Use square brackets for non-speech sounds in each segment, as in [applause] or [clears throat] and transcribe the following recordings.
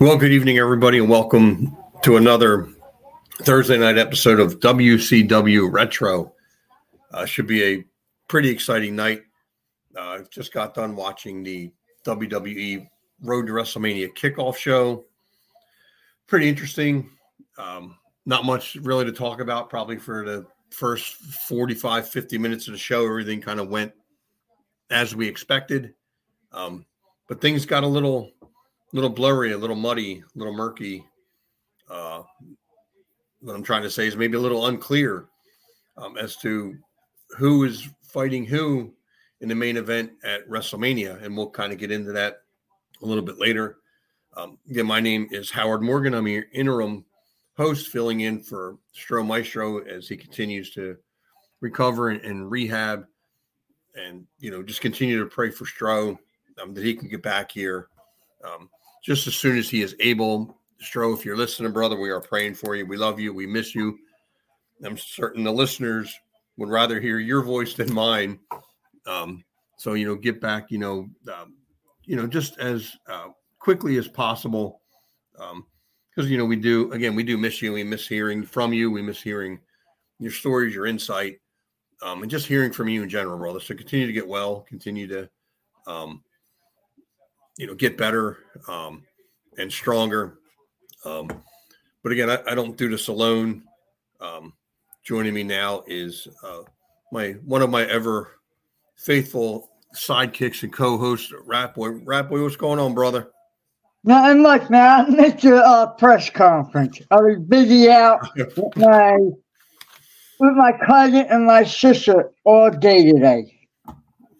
Well, good evening, everybody, and welcome to another Thursday night episode of WCW Retro. Uh, should be a pretty exciting night. I uh, just got done watching the WWE Road to WrestleMania kickoff show. Pretty interesting. Um, not much really to talk about, probably for the first 45, 50 minutes of the show. Everything kind of went as we expected. Um, but things got a little little blurry, a little muddy, a little murky. Uh, what I'm trying to say is maybe a little unclear um, as to who is fighting who in the main event at WrestleMania, and we'll kind of get into that a little bit later. Um, again, my name is Howard Morgan. I'm your interim host, filling in for Stro Maestro as he continues to recover and, and rehab, and you know just continue to pray for Stro um, that he can get back here. Um, just as soon as he is able. Stro, if you're listening, brother, we are praying for you. We love you. We miss you. I'm certain the listeners would rather hear your voice than mine. Um, so you know, get back. You know, um, you know, just as uh, quickly as possible, because um, you know we do. Again, we do miss you. We miss hearing from you. We miss hearing your stories, your insight, um, and just hearing from you in general, brother. So continue to get well. Continue to um, you know, get better um, and stronger. Um, but again, I, I, don't do this alone. Um, joining me now is uh, my one of my ever faithful sidekicks and co-host, Rat Boy. Rat Boy, what's going on, brother? Nothing much, man. [laughs] I missed your uh, press conference. I was busy out with [laughs] my with my cousin and my sister all day today.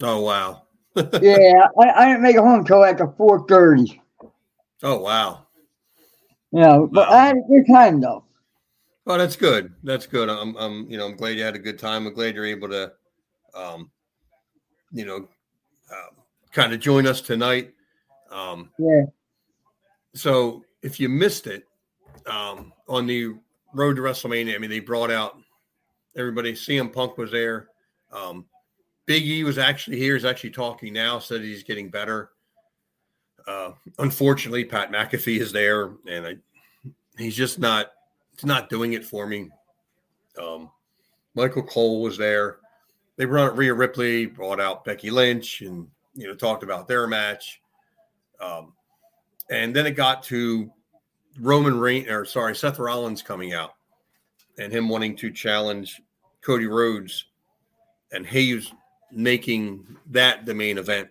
Oh wow! Yeah, I, I, didn't make it home until like a four thirty. Oh wow! Yeah, but wow. I had a good time though. Oh, that's good. That's good. I'm, I'm, you know, I'm glad you had a good time. I'm glad you're able to, um, you know, uh, kind of join us tonight. Um, yeah. So if you missed it um, on the road to WrestleMania, I mean, they brought out everybody. CM Punk was there. Um, Big E was actually here. He's actually talking now. Said he's getting better. Uh, unfortunately, Pat McAfee is there, and I, he's just not. It's not doing it for me. Um, Michael Cole was there. They brought Rhea Ripley, brought out Becky Lynch, and you know talked about their match. Um, and then it got to Roman Reigns, or sorry, Seth Rollins coming out, and him wanting to challenge Cody Rhodes, and Hayes making that the main event.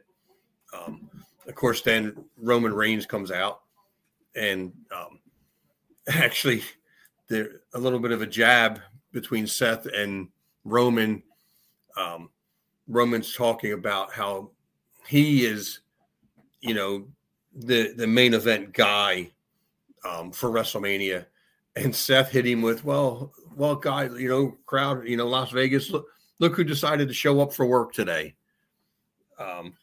Um, of course, then Roman Reigns comes out, and um, [laughs] actually, there a little bit of a jab between Seth and Roman. Um, Roman's talking about how he is, you know, the the main event guy um, for WrestleMania, and Seth hit him with, "Well, well, guys, you know, crowd, you know, Las Vegas, look, look who decided to show up for work today." Um,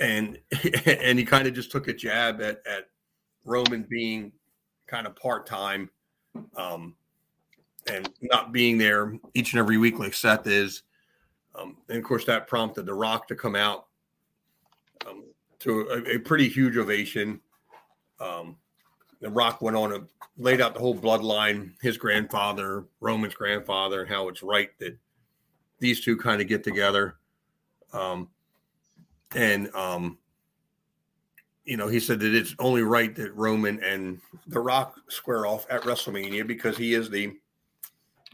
and [laughs] and he kind of just took a jab at at Roman being kind of part time, um, and not being there each and every week like Seth is. Um, and of course, that prompted The Rock to come out um, to a, a, pretty huge ovation. Um, the Rock went on and laid out the whole bloodline, his grandfather, Roman's grandfather, and how it's right that these two kind of get together. Um, and um, you know, he said that it's only right that Roman and The Rock square off at WrestleMania because he is the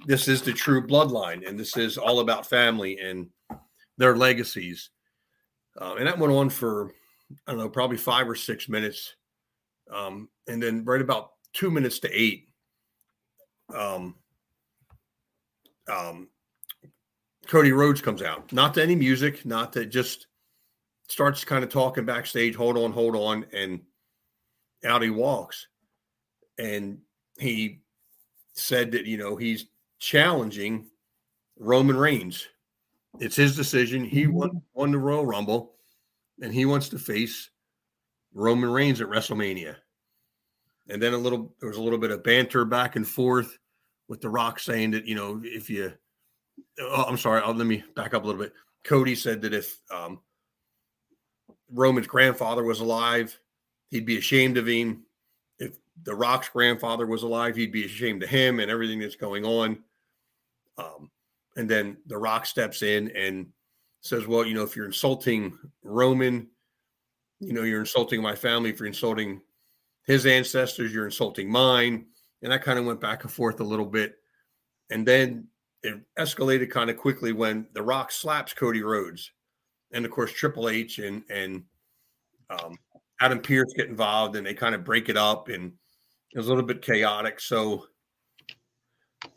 this is the true bloodline, and this is all about family and their legacies. Uh, and that went on for I don't know, probably five or six minutes, um, and then right about two minutes to eight, um, um, Cody Rhodes comes out. Not to any music, not to just starts kind of talking backstage. Hold on, hold on, and out he walks, and he said that you know he's challenging Roman Reigns. It's his decision. He won, mm-hmm. won the Royal Rumble, and he wants to face Roman Reigns at WrestleMania. And then a little there was a little bit of banter back and forth with The Rock saying that you know if you, oh, I'm sorry, I'll, let me back up a little bit. Cody said that if um, Roman's grandfather was alive, he'd be ashamed of him. If The Rock's grandfather was alive, he'd be ashamed of him and everything that's going on. Um, and then The Rock steps in and says, Well, you know, if you're insulting Roman, you know, you're insulting my family. If you're insulting his ancestors, you're insulting mine. And I kind of went back and forth a little bit. And then it escalated kind of quickly when The Rock slaps Cody Rhodes. And of course, Triple H and, and um, Adam Pearce get involved and they kind of break it up. And it was a little bit chaotic. So,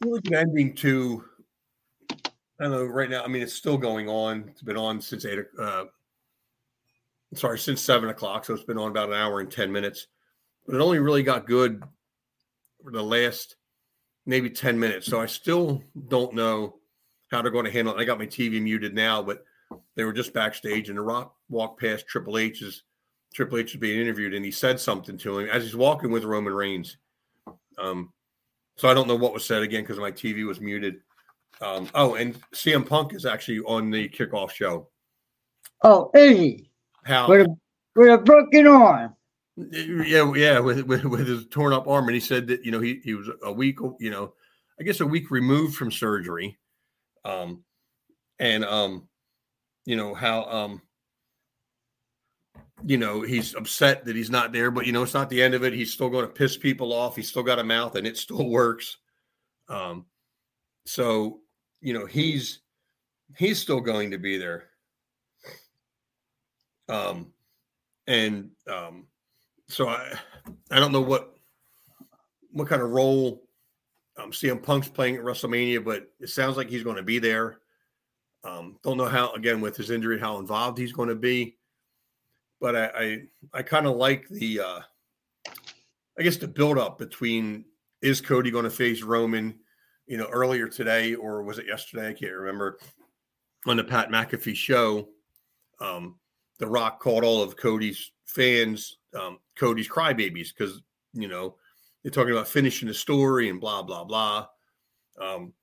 really good ending to I don't know right now. I mean, it's still going on. It's been on since eight. Uh, sorry, since seven o'clock. So it's been on about an hour and ten minutes. But it only really got good for the last maybe ten minutes. So I still don't know how they're going to handle it. I got my TV muted now, but they were just backstage, and the Rock walked past Triple H's. Triple H is being interviewed, and he said something to him as he's walking with Roman Reigns. Um, so I don't know what was said again because my TV was muted. Um, oh, and CM Punk is actually on the kickoff show. Oh, is he? How with a, with a broken arm? Yeah, yeah, with, with with his torn up arm, and he said that you know he he was a week, you know, I guess a week removed from surgery, um, and um, you know how um, you know he's upset that he's not there, but you know it's not the end of it. He's still going to piss people off. He's still got a mouth, and it still works. Um, so you know he's he's still going to be there um and um so i i don't know what what kind of role um CM Punk's playing at WrestleMania but it sounds like he's going to be there um don't know how again with his injury how involved he's going to be but i i, I kind of like the uh i guess the build up between is Cody going to face Roman you know, earlier today, or was it yesterday? I can't remember. On the Pat McAfee show, um, The Rock called all of Cody's fans um, Cody's crybabies because, you know, they're talking about finishing the story and blah, blah, blah. Um,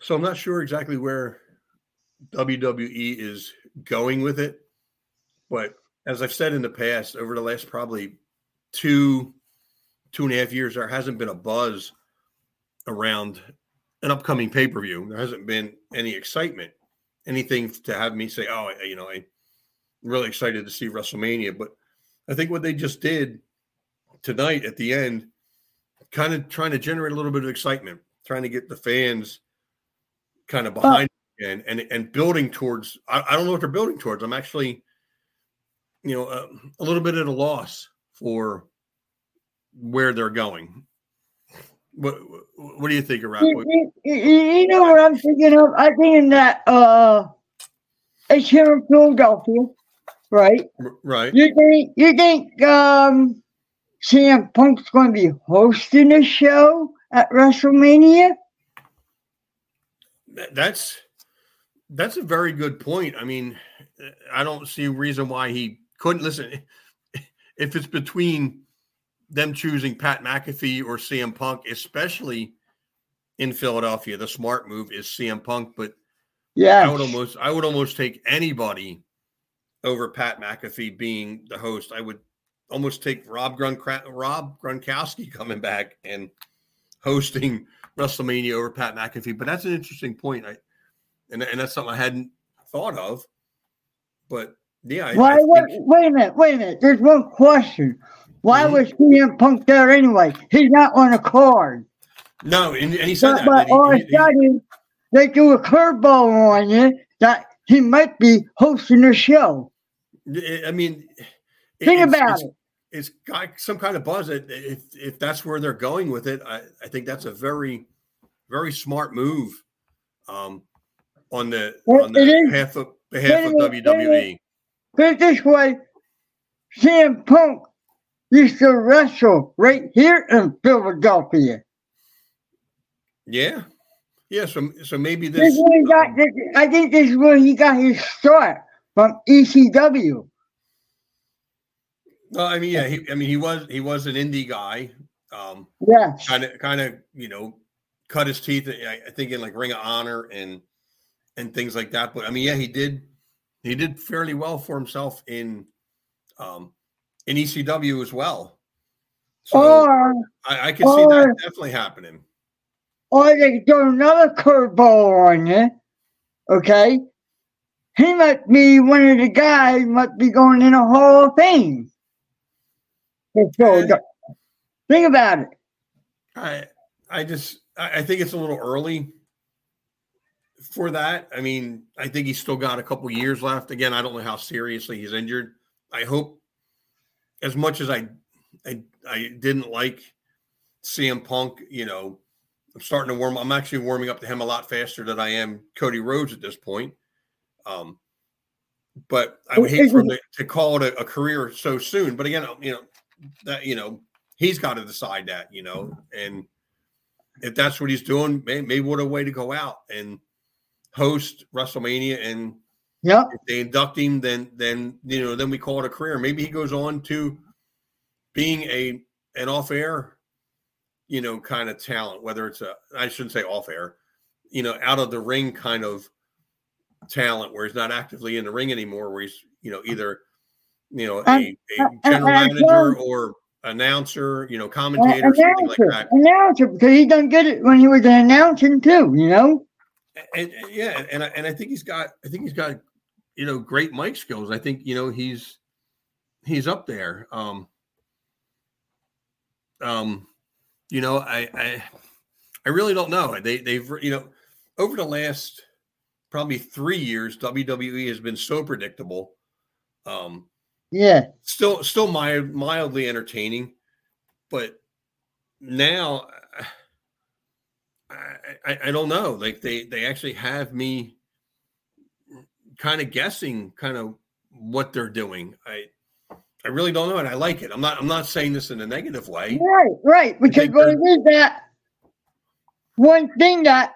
so I'm not sure exactly where WWE is going with it. But as I've said in the past, over the last probably two, two and a half years, there hasn't been a buzz around an upcoming pay per view. There hasn't been any excitement, anything to have me say, "Oh, you know, I'm really excited to see WrestleMania." But I think what they just did tonight at the end, kind of trying to generate a little bit of excitement, trying to get the fans kind of behind and and and building towards. I, I don't know what they're building towards. I'm actually, you know, uh, a little bit at a loss for where they're going. What What do you think, Iraq? You, you, you know what I'm thinking of? I'm thinking that uh, it's here in Philadelphia, right? Right. You think you think um, CM Punk's going to be hosting a show at WrestleMania? That's that's a very good point. I mean, I don't see a reason why he couldn't listen. [laughs] If it's between them choosing Pat McAfee or CM Punk, especially in Philadelphia, the smart move is CM Punk. But yeah, I would almost I would almost take anybody over Pat McAfee being the host. I would almost take Rob Grunk- Rob Gronkowski [laughs] coming back and hosting WrestleMania over Pat McAfee. But that's an interesting point. I and, and that's something I hadn't thought of. But yeah, I, Why? I wait, wait a minute. Wait a minute. There's one question. Why Mhm. was CM Punk there anyway? He's not on the card. no, and, and he said But, that. but all of a sudden, they do a curveball on you that he might be hosting a show. I mean, Think it's- about it's, it. It's got some kind of buzz. If if that's where they're going with it, I, I think that's a very, very smart move, um, on the Well, on the behalf of behalf of wait a minute, wait a WWE. Put it this way CM Punk used to wrestle right here in Philadelphia. Yeah, yeah. So so maybe This this. is where he got, um, this, I think this is where he got his start from ECW. no, I mean, yeah. He, I mean, he was he was an indie guy. Um, Yes. kind of kind of you know cut his teeth I, I think in like ring of honor and and things like that but i mean yeah he did he did fairly well for himself in um in ecw as well so Or, I, I can see that definitely happening or they throw another curveball on you. Okay. He might be one of the guys, might be going in a Hall of Fame. So, think about it. i i just I, I think it's a little early for that i mean i think he's still got a couple years left again i don't know how seriously he's injured i hope as much as i i, I didn't like CM Punk, you know, I'm starting to warm. I'm actually warming up to him a lot faster than I am Cody Rhodes at this point. Um, but I would hate for him to, to call it a, a career so soon. But again, you know, that you know, he's got to decide that, you know, and if that's what he's doing, may, maybe what a way to go out and host WrestleMania. And yeah, if they induct him, then then you know, then we call it a career. Maybe he goes on to being a an off air, you know, kind of talent, whether it's a I shouldn't say off air, you know, out of the ring kind of talent where he's not actively in the ring anymore, where he's, you know, either, you know, a, a general manager or announcer, you know, Uh, commentator, something like announcer, that. announcer, because he done get it when he was announcing too, you know? And, and yeah, and I, and I think he's got I think he's got you know great mic skills. I think you know he's he's up there. Um um you know, I I I really don't know. They they've you know over the last probably 3 years WWE has been so predictable. Um Yeah. still still mild, mildly entertaining, but now I, I I don't know. Like they they actually have me kind of guessing kind of what they're doing. I I really don't know, and I like it. I'm not I'm not saying this in a negative way. Right, right. Because what it is that one thing that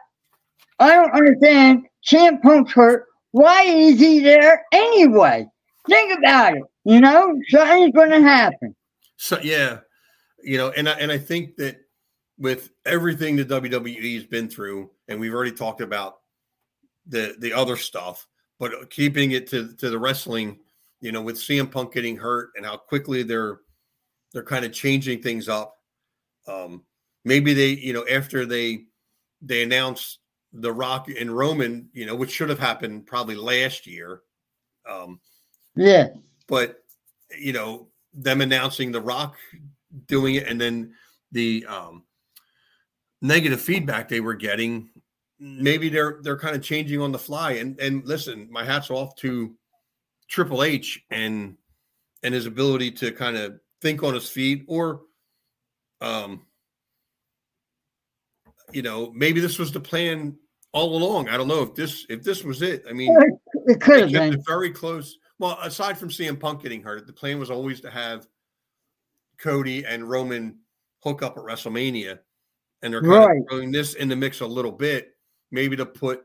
I don't understand, Champ Punk's hurt. Why is he there anyway? Think about it. You know, something's gonna happen. So yeah, you know, and I, and I think that with everything the WWE has been through, and we've already talked about the the other stuff, but keeping it to to the wrestling, you know, with CM Punk getting hurt and how quickly they're they're kind of changing things up. Um, maybe they, you know, after they they announced the Rock and Roman, you know, which should have happened probably last year. Um, Yeah. but you know them announcing the rock doing it and then the um negative feedback they were getting maybe they're they're kind of changing on the fly. And and listen, my hats off to Triple H and and his ability to kind of think on his feet, or um, you know, maybe this was the plan all along. I don't know if this if this was it. I mean, it could have been very close. Well, aside from CM Punk getting hurt, the plan was always to have Cody and Roman hook up at WrestleMania, and they're kind right. of throwing this in the mix a little bit, maybe to put,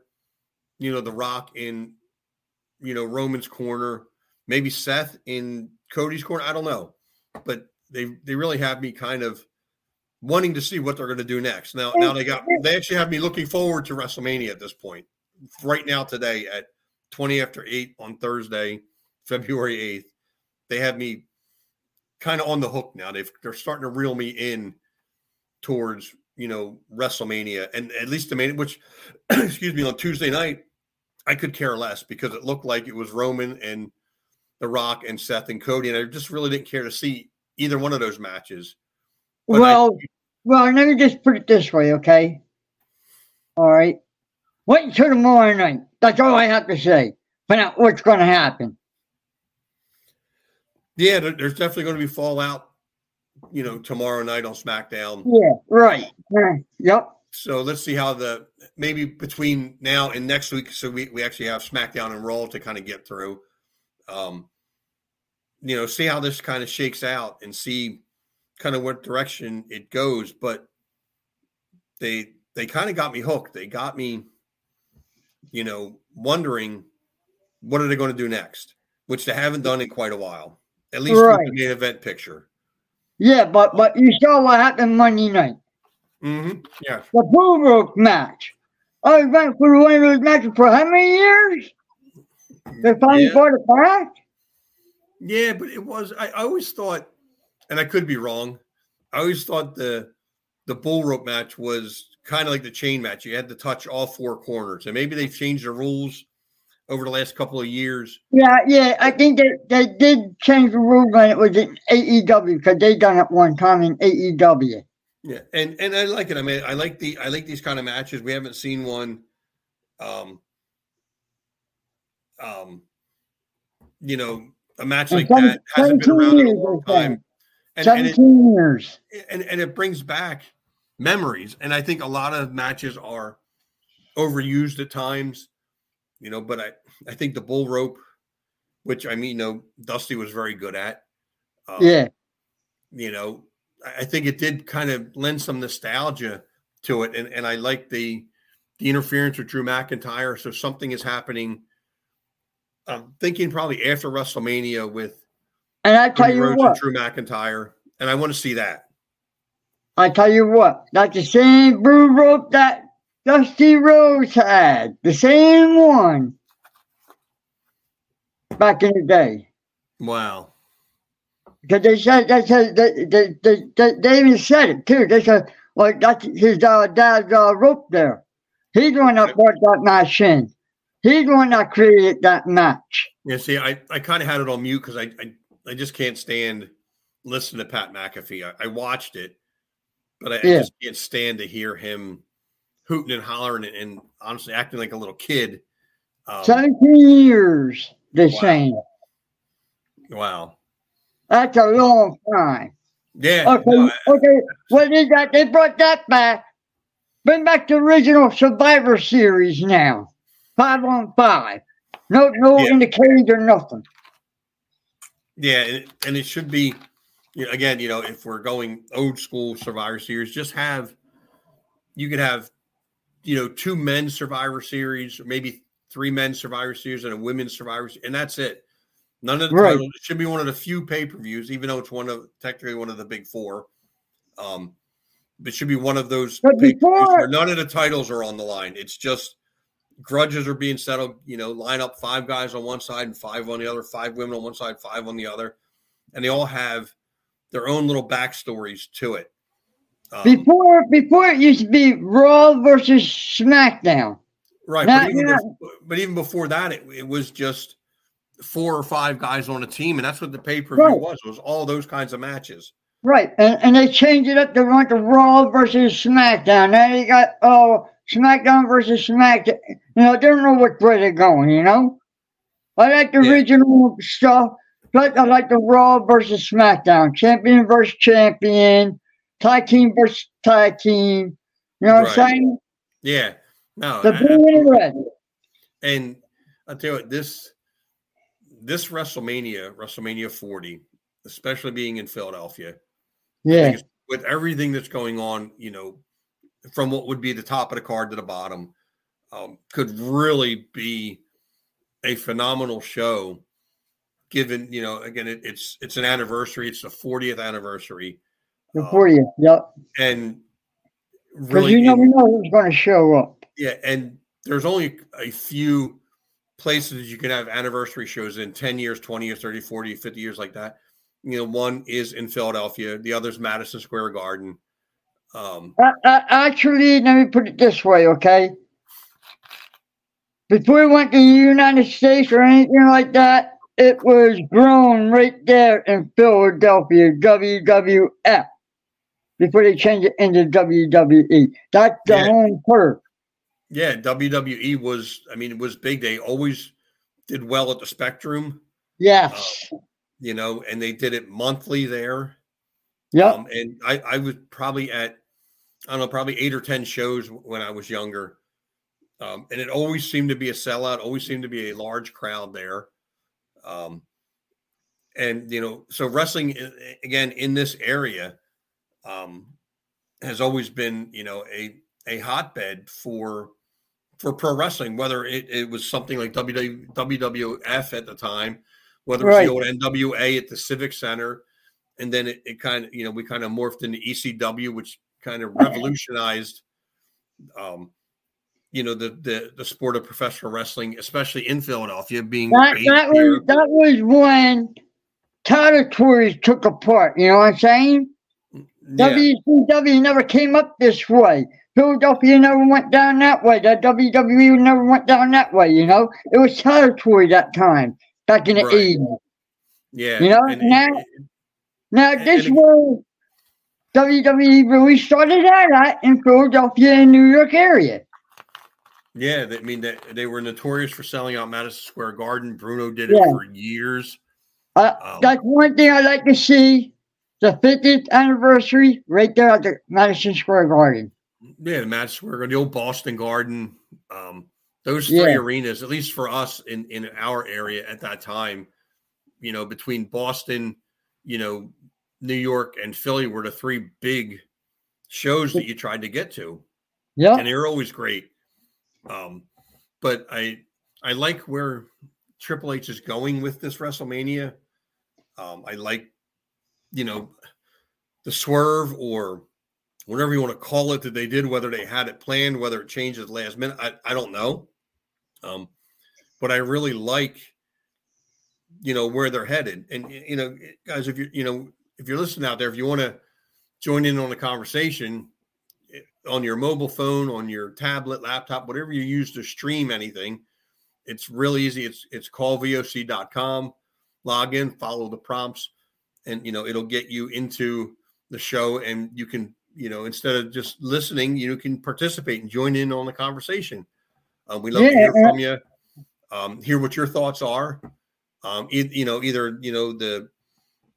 you know, The Rock in, you know, Roman's corner, maybe Seth in Cody's corner. I don't know, but they they really have me kind of wanting to see what they're going to do next. Now, now they got they actually have me looking forward to WrestleMania at this point. Right now, today at twenty after eight on Thursday, February eighth, they have me kind of on the hook now. They've they're starting to reel me in towards you know WrestleMania and at least the main which [clears throat] excuse me on Tuesday night I could care less because it looked like it was Roman and The Rock and Seth and Cody and I just really didn't care to see either one of those matches. But well, I, well, let me just put it this way, okay? All right. Wait until tomorrow night. That's all I have to say. Find out what's going to happen. Yeah, there's definitely going to be fallout, you know, tomorrow night on SmackDown. Yeah, right. yep. So let's see how the maybe between now and next week. So we, we actually have SmackDown and Raw to kind of get through. Um, you know, see how this kind of shakes out and see kind of what direction it goes. But they they kind of got me hooked. They got me, you know, wondering what are they going to do next, which they haven't done in quite a while at least right. the main event picture. Yeah, but but you saw what happened Monday night. Mm-hmm. Yeah. The Bull Rope match. I went for one of those matches for how many years? They finally yeah. brought it back. Yeah, but it was. I, I always thought, and I could be wrong. I always thought the the bull rope match was kind of like the chain match. You had to touch all four corners, and maybe they've changed the rules over the last couple of years. Yeah, yeah, I think they, they did change the rule when it was in AEW because they done it one time in AEW. Yeah, and and I like it. I mean, I like the I like these kind of matches. We haven't seen one, um, um, you know, a match like that hasn't been around in a long time. And, 17 and it, years. And and it brings back memories. And I think a lot of matches are overused at times you know, but I, I think the bull rope, which I mean, you know, Dusty was very good at. Um, yeah. You know, I think it did kind of lend some nostalgia to it. And, and I like the, the interference with Drew McIntyre. So something is happening. I'm thinking probably after WrestleMania with and I tell you what, Drew McIntyre, and I want to see that. I tell you what, that's the same blue rope that Dusty Rhodes had the same one back in the day. Wow. Because they said they said they, they, they, they, even said it too. They said, "Well, that's his uh, dad's uh, rope there. He's the one that brought that match in. He's the one that created that match." Yeah. See, I, I kind of had it on mute because I, I I just can't stand listening to Pat McAfee. I, I watched it, but I, yeah. I just can't stand to hear him hooting and hollering and, and honestly acting like a little kid. Um, 17 years, the wow. same. Wow. That's a long time. Yeah. Okay. No, okay. What is that? They brought that back. Bring back the original Survivor Series now. Five on five. No, no yeah. in the cage or nothing. Yeah, and, it should be. Again, you know, if we're going old school Survivor Series, just have you could have you know, two men Survivor Series, maybe three men Survivor Series and a women's Survivor, Series, and that's it. None of the right. titles. It should be one of the few pay per views, even though it's one of technically one of the big four. Um, it should be one of those before, where none of the titles are on the line. It's just grudges are being settled. You know, line up five guys on one side and five on the other, five women on one side, five on the other, and they all have their own little backstories to it. Um, before before it used to be Raw versus SmackDown. Right, but, even before, but, even before, that, it, it, was just four or five guys on a team, and that's what the pay per view right. was. Was all those kinds of matches. Right, and, and they changed it up to the Raw versus SmackDown. Now you got oh SmackDown versus SmackDown. You know, they don't know which way they're going. You know, I like the Yeah. original stuff. But I like the Raw versus SmackDown, champion versus champion, tag team versus tag team. You know what Right. I'm saying? Yeah. No. The blue and red. And I tell you what, this this WrestleMania, WrestleMania 40, especially being in Philadelphia, Yeah, with everything that's going on, you know, from what would be the top of the card to the bottom, um, could really be a phenomenal show. Given, you know, again, it, it's it's an anniversary. It's the 40th anniversary, the um, 40th. Yep. and Because really, you never know who's going to show up. Yeah, and there's only a few places you can have anniversary shows in 10 years, 20 years, 30, 40, 50 years like that. You know, one is in Philadelphia, the other's Madison Square Garden. Um, Uh, uh, actually, let me put it this way, okay? Before we went to the United States or anything like that, it was grown right there in Philadelphia, WWF. Before they changed it into WWE, that's the Yeah. home turf. Yeah, WWE was, I mean, it was big. They always did well at the Spectrum, Yes. you know, and they did it monthly there. Yeah. Um, and I, I was probably at, I don't know, probably eight or 10 shows when I was younger. Um, and it always seemed to be a sellout, always seemed to be a large crowd there. Um, and, you know, so wrestling, again, in this area um, has always been, you know, a, a hotbed for for pro wrestling, whether it, it was something like WW, WWF at the time, whether it was the old NWA at the Civic Center, and then it, it kind of you know we kind of morphed into ECW, which kind of revolutionized, um, you know the the the sport of professional wrestling, especially in Philadelphia, being That, that was that was when territories took apart. You know what I'm saying? Yeah, WCW never came up this way. Philadelphia never went down that way. The WWE never went down that way. You know, it was territory that time back in the Right. 80s. yeah. you know, and- now- Now And- this and- was WWE really started out at in Philadelphia and New York area. Yeah, I mean they, they were notorious for selling out Madison Square Garden. Bruno did it Yeah. for years. Uh, Um, that's one thing I like to see. The 50th anniversary right there at the Madison Square Garden. Yeah, the Madison Square Garden, the old Boston Garden. Um, those three Yeah. arenas, at least for us in in our area at that time, you know, between Boston, you know, New York and Philly were the three big shows that you tried to get to. Yeah. and they're always great. Um, but I I like where Triple H is going with this WrestleMania. Um, I like, you know, the swerve or whatever you want to call it that they did, whether they had it planned, whether it changed at the last minute, I, I don't know. Um, but I really like, you know, where they're headed. And you know, guys, if you you know, if you're listening out there, if you want to join in on the conversation, on your mobile phone, on your tablet, laptop, whatever you use to stream anything. It's really easy. It's it's callvoc.com. Log in, follow the prompts, and you know it'll get you into the show, and you can you know instead of just listening, you can participate and join in on the conversation. Um, we love to hear from you. Um, hear what your thoughts are. Um, e- you know, either you know the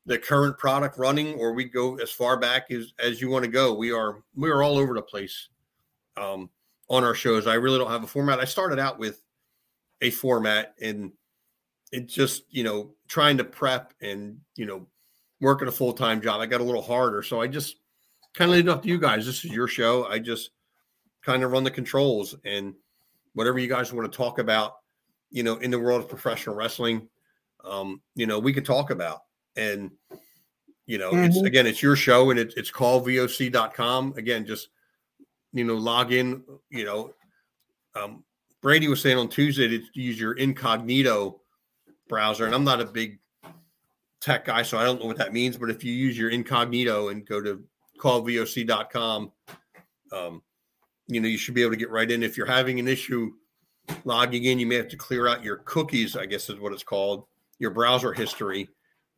the current product running, or we go as far back as as you want to go. We are we are all over the place um, on our shows. I really don't have a format. I started out with a format, and it just you know trying to prep and you know working a full time job. I got a little harder, so I just kind of leave it up to you guys. This is your show. I just kind of run the controls and whatever you guys want to talk about, you know, in the world of professional wrestling, um, you know, we can talk about. And, you know, it's Mhm. again, it's your show and it, it's called voc.com. Again, just, you know, log in, you know, um, Brady was saying on Tuesday to use your incognito browser. And I'm not a big tech guy, so I don't know what that means. But if you use your incognito and go to callvoc.com, um, you know, you should be able to get right in. If you're having an issue logging in, you may have to clear out your cookies, I guess is what it's called, your browser history.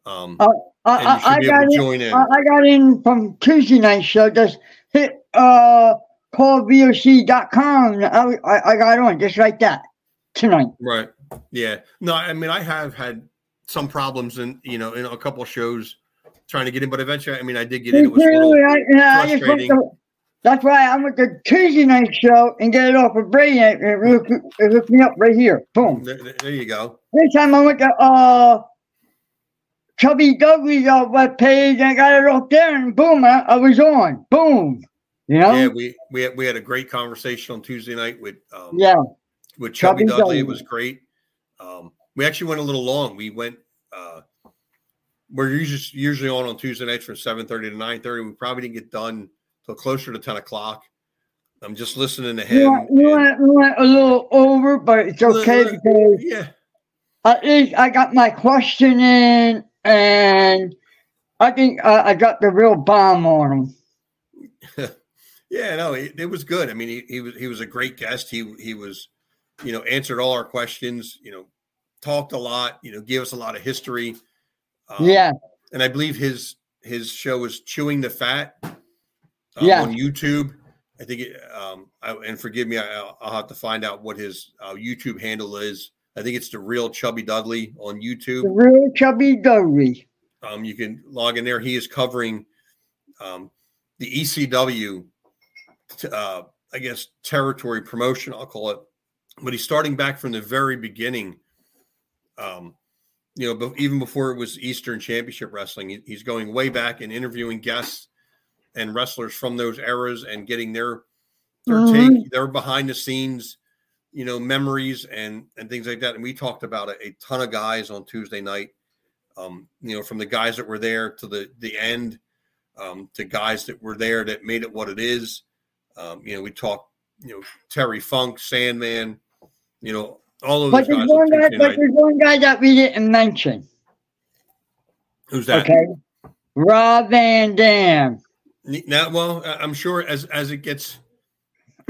Um, Uh, I, and you should I, I got in, in. I, got in from Tuesday night show. Just hit uh callvoc.com. I, I I got on just like that tonight. Right. Yeah. No, I mean, I have had some problems in, you know, in a couple of shows trying to get in, but eventually, I mean, I did get in. It was I, yeah, I just frustrating. to, that's why I went to Tuesday night show and get it off of and It hooked, it hooked me up right here. Boom. there, there- you go. This time I went to uh Chubby Douglas uh, web page and I got it off there and boom, I, I was on. Boom. You know? Yeah. We, we, had, we had a great conversation on Tuesday night with, um, Yeah. with Chubby, Chubby Dudley. It was great. Um, we actually went a little long. We went, we're usually usually on on Tuesday nights from seven thirty to nine thirty. We probably didn't get done till closer to ten o'clock. I'm just listening to him. You went, and- went, went a little over, but it's okay Little- because yeah, at least I got my question in and I think uh, I got the real bomb on him. [laughs] yeah, no, it, it was good. I mean, he, he was he was a great guest. He he was, you know, answered all our questions. You know, talked a lot. You know, gave us a lot of history. Um, yeah. and I believe his his show is chewing the fat. um, Yeah. on YouTube. I think, it, um, I, and forgive me, I, I'll, I'll have to find out what his uh, YouTube handle is. I think it's the real Chubby Dudley on The YouTube. real Chubby Dudley. Um, you can log in there. He is covering um, the ECW, t- uh, I guess, territory promotion, I'll call it. But he's starting back from the very beginning. Um, you know, even before it was Eastern Championship Wrestling, he's going way back and interviewing guests and wrestlers from those eras and getting their their Mhm. take, their behind the scenes, you know, memories and and things like that. And we talked about a, a ton of guys on Tuesday night um, you know, from the guys that were there to the the end, um, to guys that were there that made it what it is. Um, you know, we talked, you know, Terry Funk, Sandman, you know, all of But there's, one guy, but there's one guy that we didn't mention. Who's that? Okay. Rob Van Dam. Now, well, I- I'm sure as as it gets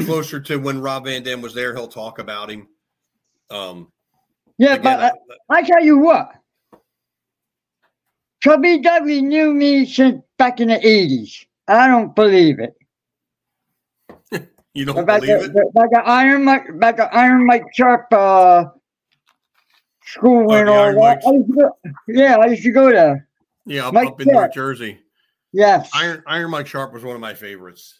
closer to when Rob Van Dam was there, he'll talk about him. Um, Yeah, again, but uh, I tell you what. Chubby Dudley knew me since back in the 80s. I don't believe it. You don't back, believe at, it? back at Iron Mike, back at Iron Mike Sharpe uh, school and the all that. I go, yeah, I used to go there. Yeah, up, Mike up in New Jersey. Yes. Iron Iron Mike Sharpe was one of my favorites.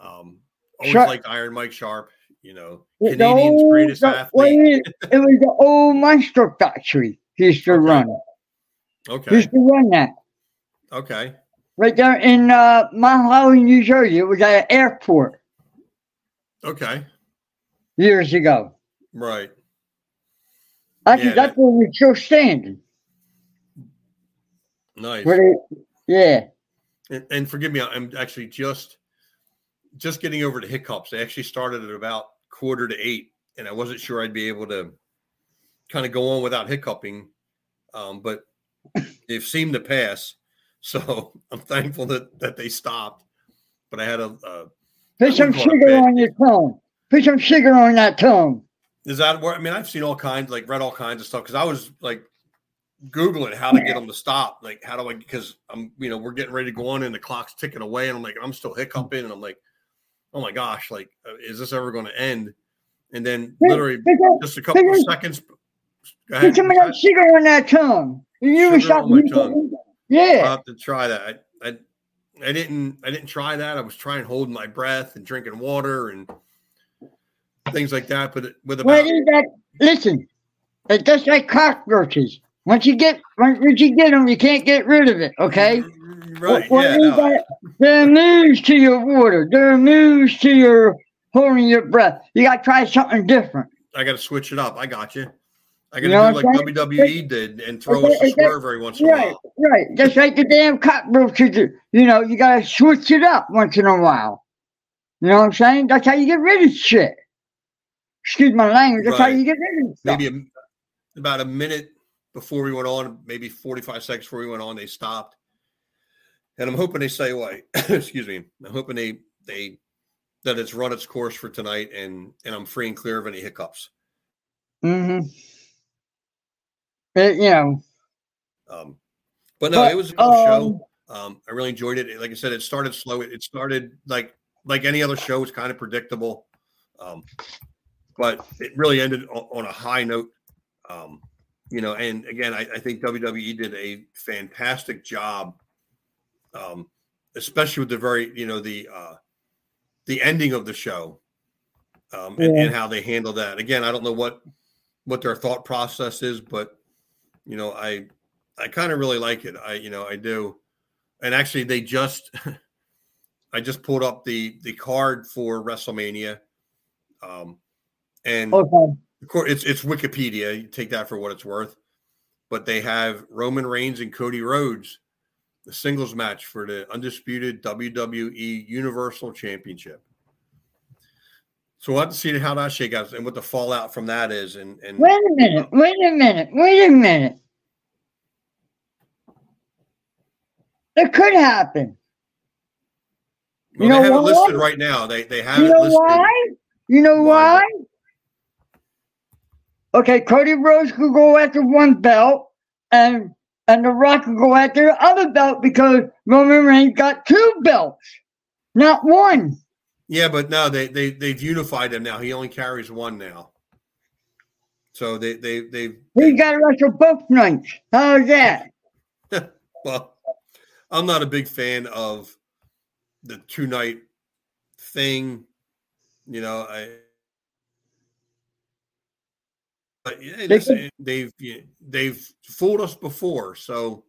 Um, always Sharpe- liked Iron Mike Sharpe. You know, The Canadian's old- greatest the- athlete. it, [laughs] it was the old Monster Factory. He used to Okay. run it. Okay. He used to run that. okay, Right there in uh, Mount Holly, New Jersey. It was at an airport okay, years ago. right. Actually, Yeah, that's where we're still standing. Nice. Yeah. And, and forgive me, I'm actually just just getting over the hiccups. They actually started at about quarter to eight, and I wasn't sure I'd be able to kind of go on without hiccuping. Um, but [laughs] they've seemed to pass, so [laughs] I'm thankful that that they stopped. But I had a, a Put some wouldn't call it sugar on your tongue. Put some sugar on that tongue. Is that where? I mean, I've seen all kinds, like read all kinds of stuff because I was like googling how to get them to stop. Like, how do I? Because I'm, you know, we're getting ready to go on and the clock's ticking away, and I'm like, I'm still hiccuping, and I'm like, oh my gosh, like, uh, is this ever going to end? And then literally just a couple of seconds. Go Put some of that sugar on that tongue. You Sugar on my tongue. Yeah. I'll have to try that. I, didn't, I didn't try that. I was trying holding my breath and drinking water and things like that. But with Well, about is that, listen, it's just like cockroaches. Once you get once you get them, you can't get rid of it. Okay. Mm, right, What- what yeah, no. that? They're immune to your water. They're immune to your holding your breath. You got to try something different. I got to switch it up. I got you. I got to You know do like I'm WWE did and throw Okay, us a swerve every once in a while. right. Just like the damn cockroaches. do. You know, you got to switch it up once in a while. You know what I'm saying? That's how you get rid of shit. Excuse my language. That's how you get rid of stuff. Maybe a, about a minute before we went on, maybe 45 seconds before we went on, they stopped. And I'm hoping they say, "Wait, [coughs] excuse me." I'm hoping they they that it's run its course for tonight, and and I'm free and clear of any hiccups. Mm-hmm. You know, Um, But no, But, it was a good um, show. Um, I really enjoyed it. Like I said, it started slow. It, it started like like any other show. It's kind of predictable, um, but it really ended on, on a high note. Um, you know, and again, I, I think WWE did a fantastic job, um, especially with the very you know the uh, the ending of the show um, Yeah. and how they handle that. Again, I don't know what what their thought process is, but you know, I I kind of really like it. I you know I do, and actually they just [laughs] I just pulled up the the card for WrestleMania, um, and Okay. of course it's it's Wikipedia. You take that for what it's worth, but they have Roman Reigns and Cody Rhodes, the singles match for the undisputed WWE Universal Championship. So we'll have to see how that shake out and what the fallout from that is. And and Wait a minute. Wait a minute. Wait a minute. It could happen. well, you know they have it listed right now. They they have You it know listed. why? You know Why? why? Okay, Cody Rhodes could go after one belt, and and The Rock could go after the other belt because Roman Reigns got two belts, not one. Yeah, but no, they they they've unified him now. He only carries one now. So they they they He got to wrestle both nights. How's that? [laughs] well, I'm not a big fan of the two night thing. You know, I. But listen, they've they've fooled us before, so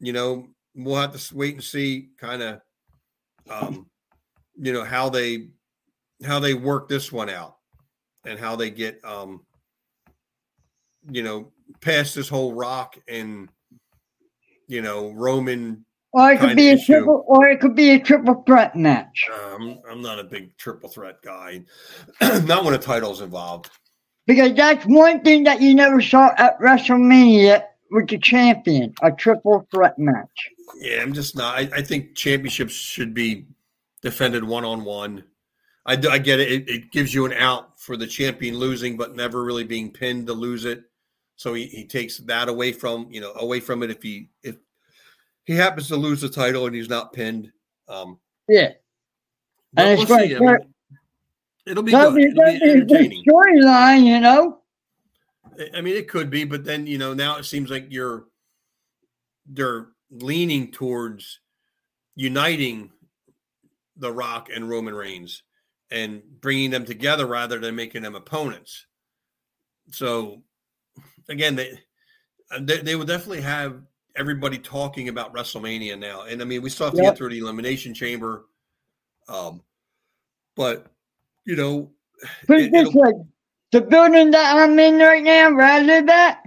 you know we'll have to wait and see, kind of, um, you know how they how they work this one out, and how they get um, you know, past this whole rock and you know Roman Or it could be a issue. triple, or it could be a triple threat match. Um, I'm not a big triple threat guy. [clears throat] not when a title's involved. Because that's one thing that you never saw at WrestleMania with the champion, a triple threat match. Yeah, I'm just not. I, I think championships should be defended one on one. I, get it. it. It gives you an out for the champion losing, but never really being pinned to lose it. So he, he takes that away from you know away from it if he if he happens to lose the title and he's not pinned. Um, Yeah. And it's like, see. It'll be That'd good. be, It'll be a good entertaining. storyline, you know? I mean, it could be, but then you know, now it seems like you're they're leaning towards uniting The Rock and Roman Reigns and bringing them together rather than making them opponents. So, again, they they, they will definitely have everybody talking about WrestleMania now, and I mean, we still have to Yep. get through the Elimination Chamber, um, but you know, Put it- it this way the building that I'm in right now, where I live at,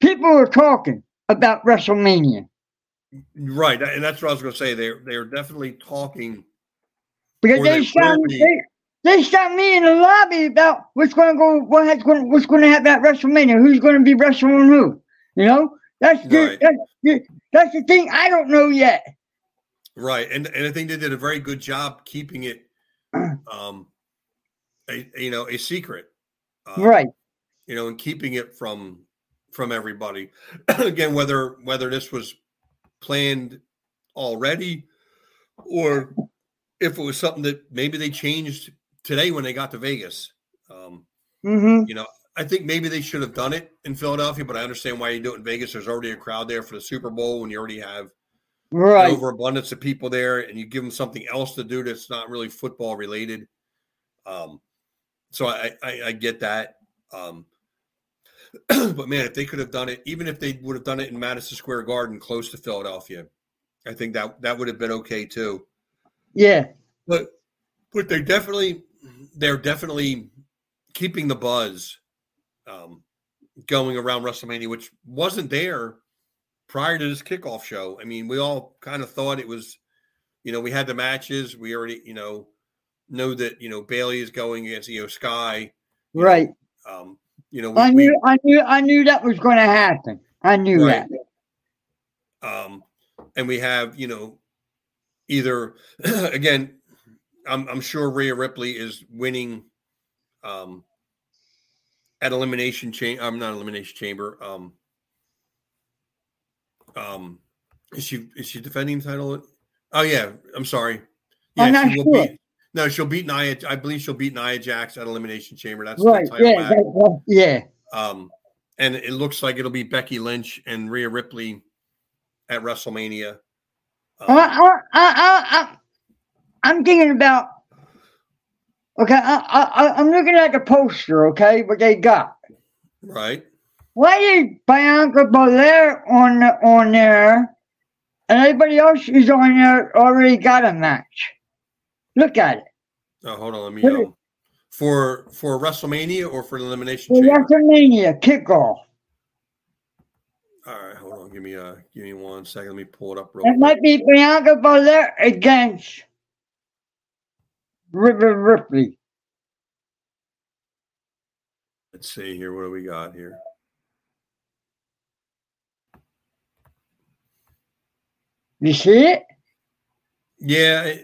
people are talking about WrestleMania. right, and that's what I was going to say. They're they're definitely talking. Because they shot be. they, they shot me in the lobby about what's going to go, what has going, what's going to happen at WrestleMania, who's going to be wrestling who. You know, that's the, Right. that's, the, that's the thing I don't know yet. Right, and and I think they did a very good job keeping it, [clears throat] um, a, you know, a secret, um, right. You know, and keeping it from from everybody. [clears throat] Again, whether whether this was planned already, or if it was something that maybe they changed today when they got to Vegas. Um, hmm you know, I think maybe they should have done it in Philadelphia, but I understand why you do it in Vegas. There's already a crowd there for the Super Bowl when you already have an Right. overabundance of people there, and you give them something else to do that's not really football related. Um, so I, I, I get that. Um, [clears throat] but man, if they could have done it, even if they would have done it in Madison Square Garden, close to Philadelphia, I think that that would have been okay too. Yeah. But but they're definitely they're definitely keeping the buzz um, going around WrestleMania, which wasn't there prior to this kickoff show. I mean, we all kind of thought it was, you know, we had the matches. We already, you know, know that you know Bayley is going against Iyo Sky. you know, Right. Um, you know, we, I we- knew, I knew, I knew that was going to happen. I knew Right. that. um, and we have you know either [clears throat] again I'm, I'm sure Rhea Ripley is winning um, at elimination chamber I'm not elimination chamber um, um, Is she is she defending the title? Oh yeah, I'm sorry. Yeah, I'm not she will sure. beat. No, she'll beat Nia. I believe she'll beat Nia Jax at Elimination Chamber. That's Right. the title Yeah. that- yeah. Um, and it looks like it'll be Becky Lynch and Rhea Ripley at WrestleMania. Um, I, I, I, I'm thinking about. Okay, I, I, I'm looking at the poster. Okay, what they got. right. Why is Bianca Belair on the, on there, and everybody else is on there already got a match? Look at it. Oh, hold on. Let me um, for for WrestleMania or for the Elimination The Chamber. WrestleMania kickoff. All right, hold on. Give me uh, give me one second. Let me pull it up real It quick. might be Bianca Belair against River Ripley. Let's see here. What do we got here? You see it? Yeah,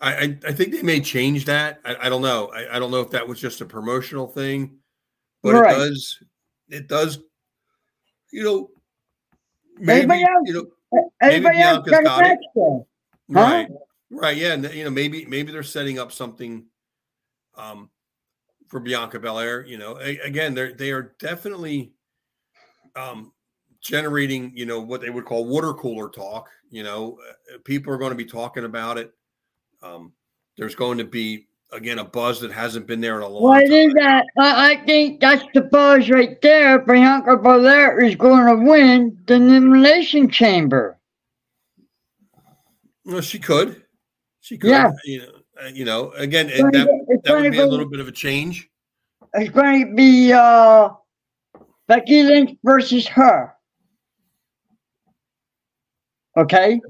I, I I think they may change that. I, I don't know. I, I don't know if that was just a promotional thing, but Right. it does. It does. You know, maybe Everybody else- you know, Everybody else got got. Huh? right, right, yeah. and, You know, maybe maybe they're setting up something, um, for Bianca Belair. You know, A- again, they're they are definitely, um, generating you know what they would call water cooler talk. You know, uh, people are going to be talking about it. Um, there's going to be again a buzz that hasn't been there in a long What time. is that? I, I think that's the buzz right there. Bianca Belair is going to win the Elimination Chamber. Well, she could, she could. Yeah. You know, you know. Again, that go- that would gonna be a little bit of a change. It's going to be uh, Becky Lynch versus her. Okay.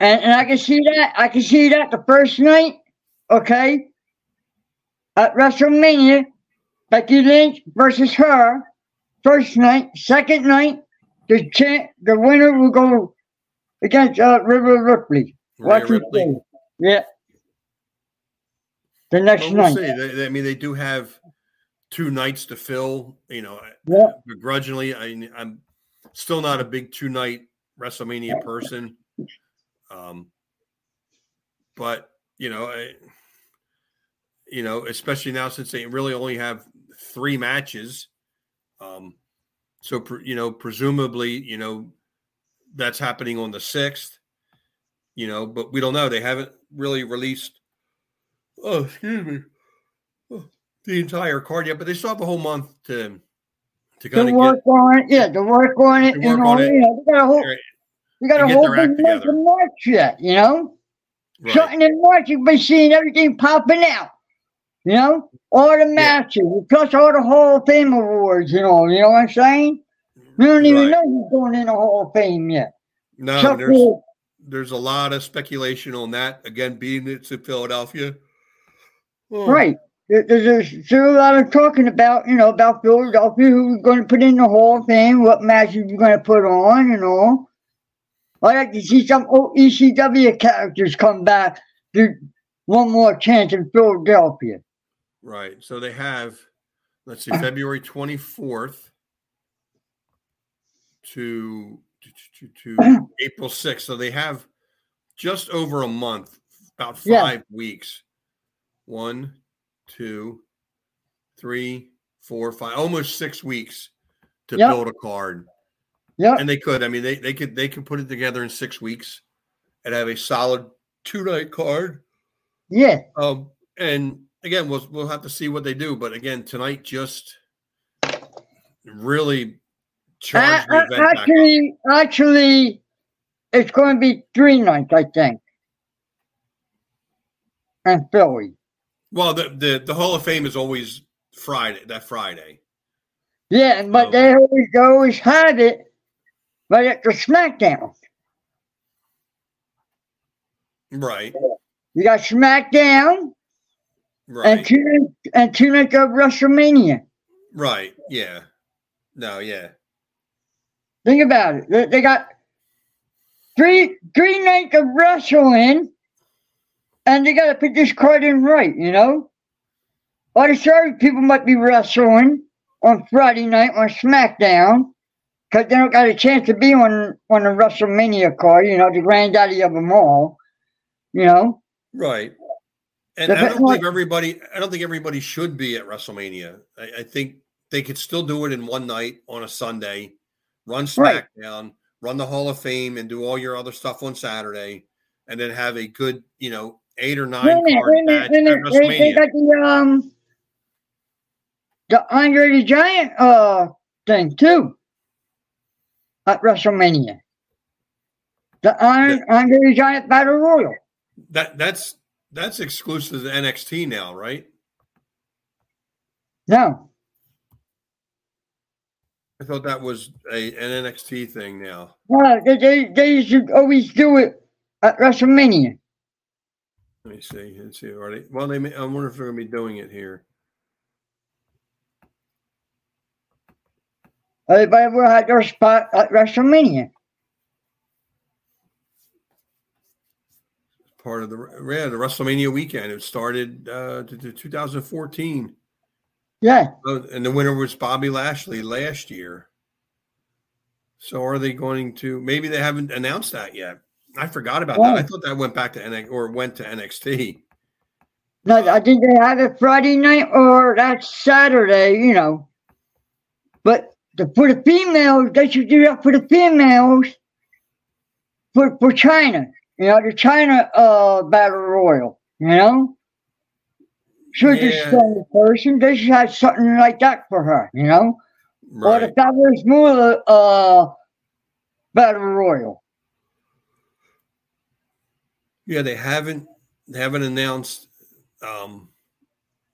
And, and I can see that. I can see that the first night. Okay. At WrestleMania, Becky Lynch versus her. First night. Second night, the champ, the winner will go against uh, River Ripley. Rhea your Ripley. Yeah. The next Well, we'll night. They, they- I mean, they do have two nights to fill. You know, Yeah. begrudgingly, I, I'm still not a big two night WrestleMania person. Um, but you know, I, you know, especially now since they really only have three matches. Um, so pre- you know, presumably, you know, that's happening on the sixth. You know, but we don't know. They haven't really released. Oh, excuse me. Oh, the entire card yet, but they still have a whole month to to to kind of work on it, yeah, to work on it, To work know, on it. you know, we got a whole, we got a whole big month of March yet, you know, right. starting in March, you've been seeing everything popping out, you know, all the matches, plus all the Hall of Fame awards, you know, you know what I'm saying? We don't even Right. know who's going in the Hall of Fame yet. No, Chuck there's there's a lot of speculation on that. Again, being it's in Philadelphia. Oh, Right. There- There's, there's still a lot of talking about, you know, about Philadelphia, who's going to put in the Hall of Fame, what matches you're going to put on, and all. I'd like to see some old ECW characters come back to one more chance in Philadelphia. Right. So they have, let's see, February 24th to, to, to, [clears throat] April 6th. So they have just over a month, about Yeah. five weeks. One, two, three, four, five, almost six weeks to Yep. build a card. Yeah. And they could. I mean, they, they could they could put it together in six weeks and have a solid two night card. Yeah. Um, and again, we'll we'll have to see what they do. But again, tonight just really charged the a- event back up. actually, actually, it's going to be three nights, I think. And Philly. Well, the, the the Hall of Fame is always Friday. That Friday, Yeah, but they always, always have it but at the SmackDown. right? You got SmackDown and Right. two and two nights of WrestleMania. Right. Yeah. No. Yeah. Think about it. They, they got three three nights of wrestling, and they got to put this card in right. You know, all the sorry people might be wrestling on Friday night on SmackDown because they don't got a chance to be on on the WrestleMania card. You know, the granddaddy of them all. You know, Right. And The I don't think everybody I don't think everybody should be at WrestleMania. I, I think they could still do it in one night on a Sunday, run Right. SmackDown, run the Hall of Fame, and do all your other stuff on Saturday, and then have a good, you know, eight or nine minute, card minute, match wait at minute. They, they got the um the Andre the Giant uh thing too at WrestleMania. The Iron Andre the Giant Battle Royal. That that's that's exclusive to NXT now, right? No, I thought that was a an NXT thing now. no, they, they they used always do it at WrestleMania. Let me see. Let's see. Are they? Well, they. May, I wonder if they're going to be doing it here. Everybody will have their spot at WrestleMania. Part of the yeah the WrestleMania weekend. It started uh, to, to 2014, Yeah, Oh, and the winner was Bobby Lashley last year. So are they going to? Maybe they haven't announced that yet. I forgot about that. I thought that went back to NXT or went to NXT. no, I think they have it Friday night or that Saturday. You know, but the, for the females, they should do that for the females. For for Chyna, you know, the Chyna uh battle royal. You know, should the Yeah. strongest person, they should have something like that for her. You know, or the Right. Fabulous Moolah uh battle royal. Yeah, they haven't they haven't announced um,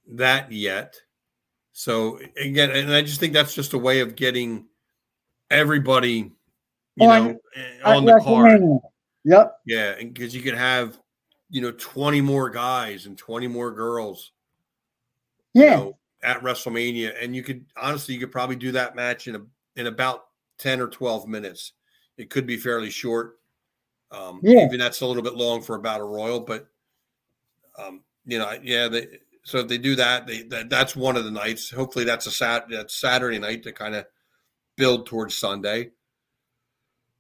that yet. So again, and I just think that's just a way of getting everybody, you On- know, eh, on the card. Yep. Yeah, and because you could have, you know, twenty more guys and twenty more girls, you Yeah. know, at WrestleMania, and you could honestly, you could probably do that match in a in about ten or twelve minutes. It could be fairly short. Um, Yeah. even that's a little bit long for a battle royal, but um, you know, yeah. They, so if they do that, they that, that's one of the nights. Hopefully, that's a sat that's Saturday night to kind of build towards Sunday.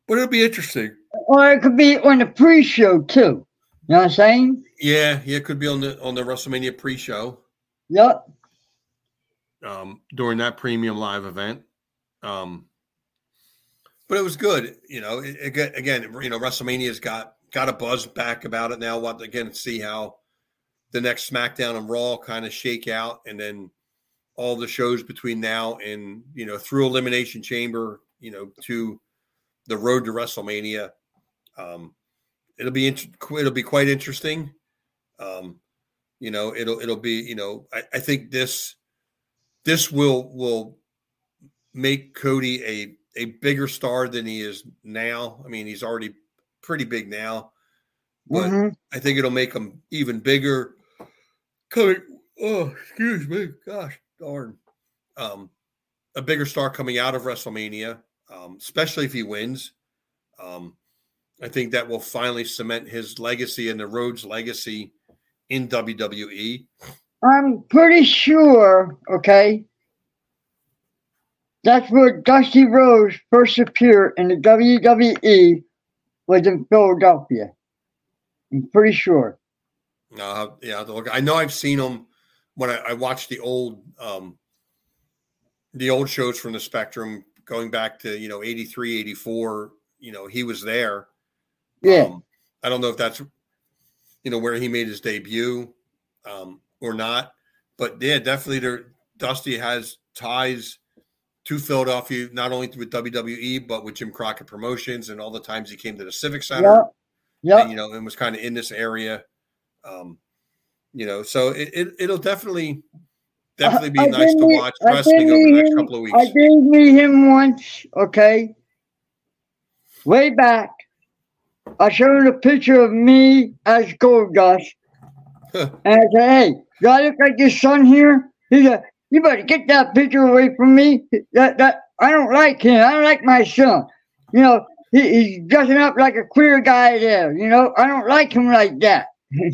But it'll be interesting. Or it could be on the pre-show too. You know what I'm saying? Yeah, yeah, it could be on the on the WrestleMania pre-show Yep. um, during that premium live event. Um, but it was good, you know. It, it, again, you know, WrestleMania's got got a buzz back about it now. What again? See how the next SmackDown and Raw kind of shake out, and then all the shows between now and you know through Elimination Chamber, you know, to the road to WrestleMania. Um, it'll be int- it'll be quite interesting. Um, you know, it'll it'll be you know I, I think this this will will make Cody a a bigger star than he is now. I mean, he's already pretty big now, but Mhm. I think it'll make him even bigger. Coming, oh, excuse me, gosh darn, um, a bigger star coming out of WrestleMania, um, especially if he wins. Um, I think that will finally cement his legacy and the Rhodes legacy in. WWE. I'm pretty sure, okay, that's where Dusty Rhodes first appeared in the WWE was in Philadelphia. I'm pretty sure. Uh, yeah, I'll have to look. I know I've seen him when I, I watched the old um, the old shows from the Spectrum going back to you know 83, 84. You know, he was there. Yeah. Um, I don't know if that's you know where he made his debut um, or not, but yeah, definitely there. Dusty has ties to Philadelphia, not only with WWE but with Jim Crockett Promotions and all the times he came to the Civic Center Yeah, Yep. you know, and was kind of in this area. Um, you know, so it, it it'll definitely definitely be I nice to watch I wrestling over the next him- couple of weeks. I did meet him once, okay, way back. I showed him a picture of me as Gold Goldust, and I said, "Hey, do I look like your son here?" He said, "You better get that picture away from me. That that I don't like him. I don't like my son. You know, he, he's dressing up like a queer guy there. You know, I don't like him like that." [laughs]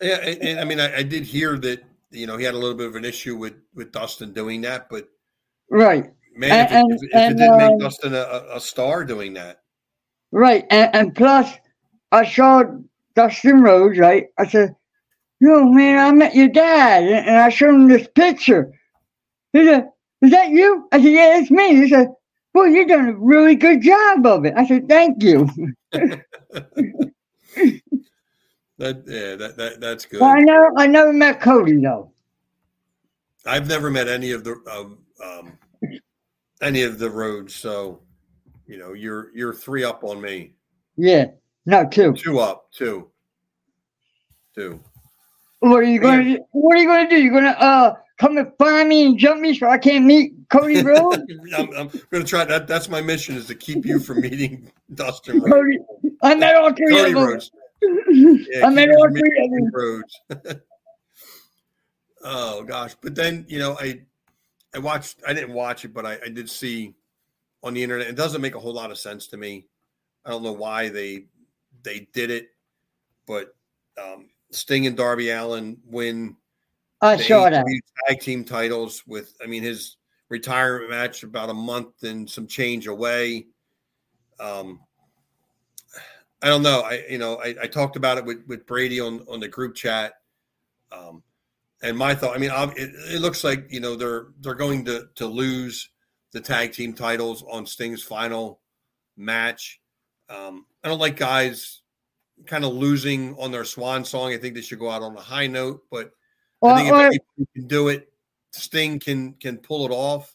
Yeah, and, and I mean, I, I did hear that you know he had a little bit of an issue with with Dustin doing that, but Right. Man, if, And- it, if, it- if and, it didn't uh, make Dustin a, a- a star doing that, Right. And, and plus, I saw Dustin Rhodes, right? I said, Yo, man, I met your dad. And, and I showed him this picture. He said, Is that you? I said, Yeah, it's me. He said, Well, you're doing a really good job of it. I said, Thank you. [laughs] that yeah, that, that that's good. Well, I never, I never met Cody, though. I've never met any of the um, um, any of the Rhodes, so you know you're you're three up on me, Yeah. No, two. two up, two, two. What are you going to do? What are you going to do? You're going to uh come and find me and jump me so I can't meet Cody [laughs] Rhodes? I'm, I'm going to try that. That's my mission is to keep you from meeting Dustin Rhodes. Cody, I met all three Cody of them. Rhodes. [laughs] Yeah, I met all three of them. Rhodes. [laughs] oh gosh, but then you know I I watched. I didn't watch it, but I, I did see on the internet. It doesn't make a whole lot of sense to me. I don't know why they they did it, but um, Sting and Darby Allin win saw that. Tag team titles with. I mean, his retirement match about a month and some change away. Um, I don't know. I you know I, I talked about it with with Brady on on the group chat. Um, and my thought, I mean, it, it looks like you know they're they're going to to lose the tag team titles on Sting's final match. Um, I don't like guys kind of losing on their swan song. I think they should go out on a high note, but Or, I think if anybody can do it, Sting can can pull it off,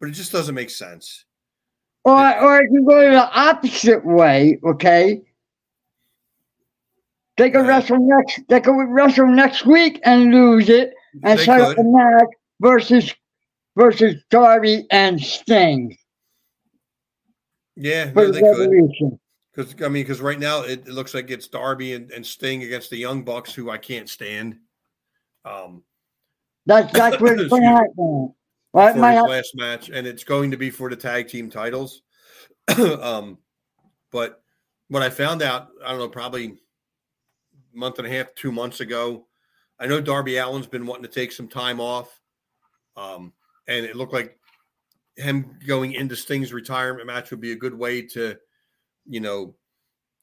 but it just doesn't make sense. or, or if you go the opposite way, okay? They could Right. wrestle next. They could wrestle next week and lose it, and set up a match versus versus Darby and Sting Yeah, for no, the they could. Revolution. Because I mean, because right now it, it looks like it's Darby and, and Sting against the Young Bucks, who I can't stand. Um, That's that's where [laughs] it's going to Excuse happen. Well, it for his last match, and it's going to be for the tag team titles. [clears throat] um, but what I found out, I don't know, probably a month and a half, two months ago, I know Darby Allin's been wanting to take some time off, um, and it looked like him going into Sting's retirement match would be a good way to, you know,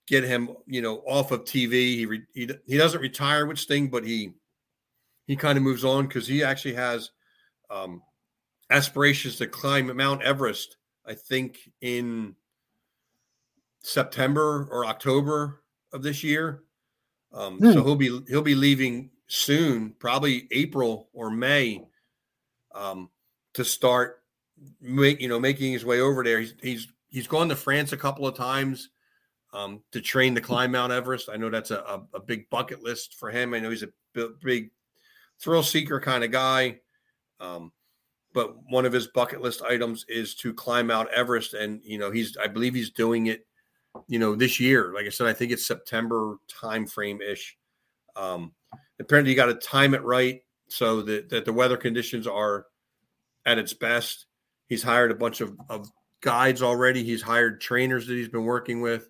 get him, you know, off of TV. He re- he, he doesn't retire with Sting, but he he kind of moves on because he actually has um, aspirations to climb Mount Everest. I think in September or October of this year. Um, So Hmm. he'll be he'll be leaving soon, probably April or May, um, to start make you know making his way over there. He's he's he's gone to France a couple of times um, to train to climb Mount Everest. I know that's a, a, a big bucket list for him. I know he's a big thrill seeker kind of guy. Um, but one of his bucket list items is to climb Mount Everest, and you know he's I believe he's doing it, you know, this year. Like I said, I think it's September time frame ish. Um, apparently, you got to time it right so that that the weather conditions are at its best. He's hired a bunch of, of guides already. He's hired trainers that he's been working with.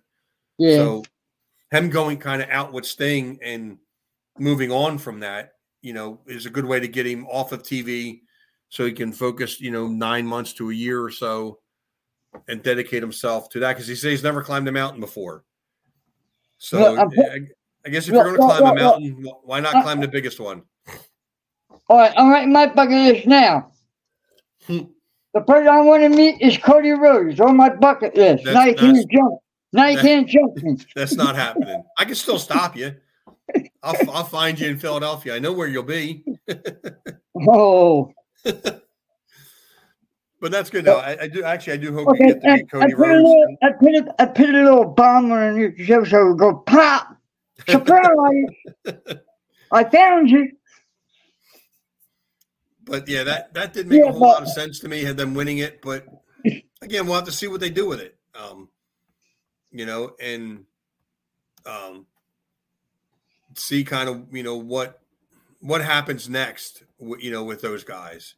Yeah. So him going kind of out with Sting and moving on from that, you know, is a good way to get him off of TV so he can focus, you know, nine months to a year or so and dedicate himself to that because he says he's never climbed a mountain before. So Well, I'm- I, I guess if well, you're going to well, climb a mountain, wh- why not uh, climb the biggest one? All right, I'm writing my bucket list now. The person I want to meet is Cody Rhodes on my bucket list. That's- now you can't jump. Now you that- can't jump me. That's not happening. I can still stop you. I'll, I'll find you in Philadelphia. I know where you'll be. Oh, [laughs] But that's good. No, I, I do actually. I do hope okay. you get to I, meet I Cody put a Rhodes. little, I put a, I put a little bomb on your show so it would go pop. [laughs] Surprise! [laughs] I found you. But yeah, that that did make Yeah, a whole but- lot of sense to me. Had them winning it, but [laughs] again, we'll have to see what they do with it. Um, you know, and um, see kind of you know what what happens next. You know, with those guys.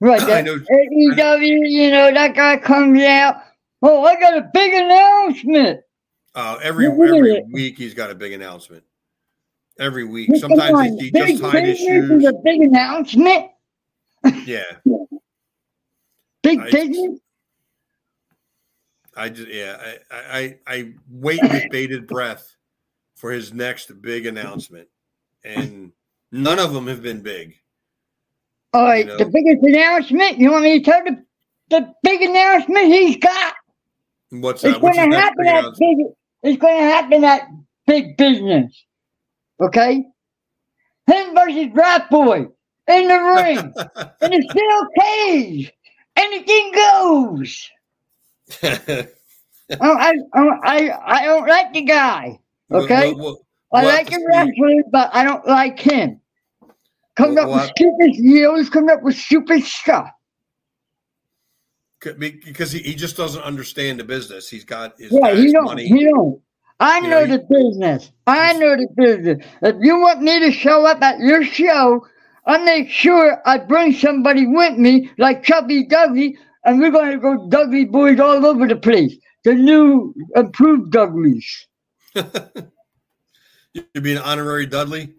Right. [clears throat] I That know- AEW, you know, that guy comes out. Oh, I got a big announcement. Uh, every every week he's got a big announcement. Every week, Come sometimes he, big just tied his is shoes. a big announcement. Yeah. [laughs] Big I- business. I just yeah, I I, I wait with bated breath for his next big announcement, and none of them have been big. All right, you the biggest announcement. You want me to tell the the big announcement he's got? What's It's that? What's going to happen at big. It's going to happen at big business. Okay. Him versus Rat Boy in the ring [laughs] in a steel cage. Anything goes. [laughs] Oh, I, I, I, I don't like the guy. Okay. We'll- we'll- I we'll have like the see. but I don't like him. Comes up with stupid. He always comes up with stupid stuff. Because he, he just doesn't understand the business. He's got his Yeah, he don't. money. He don't. I You know the business. I know the business. If you want me to show up at your show, I make sure I bring somebody with me, like Chubby Dudley, and we're going to go Dudley boys all over the place. The new improved Dudleys. [laughs] You'd be an honorary Dudley.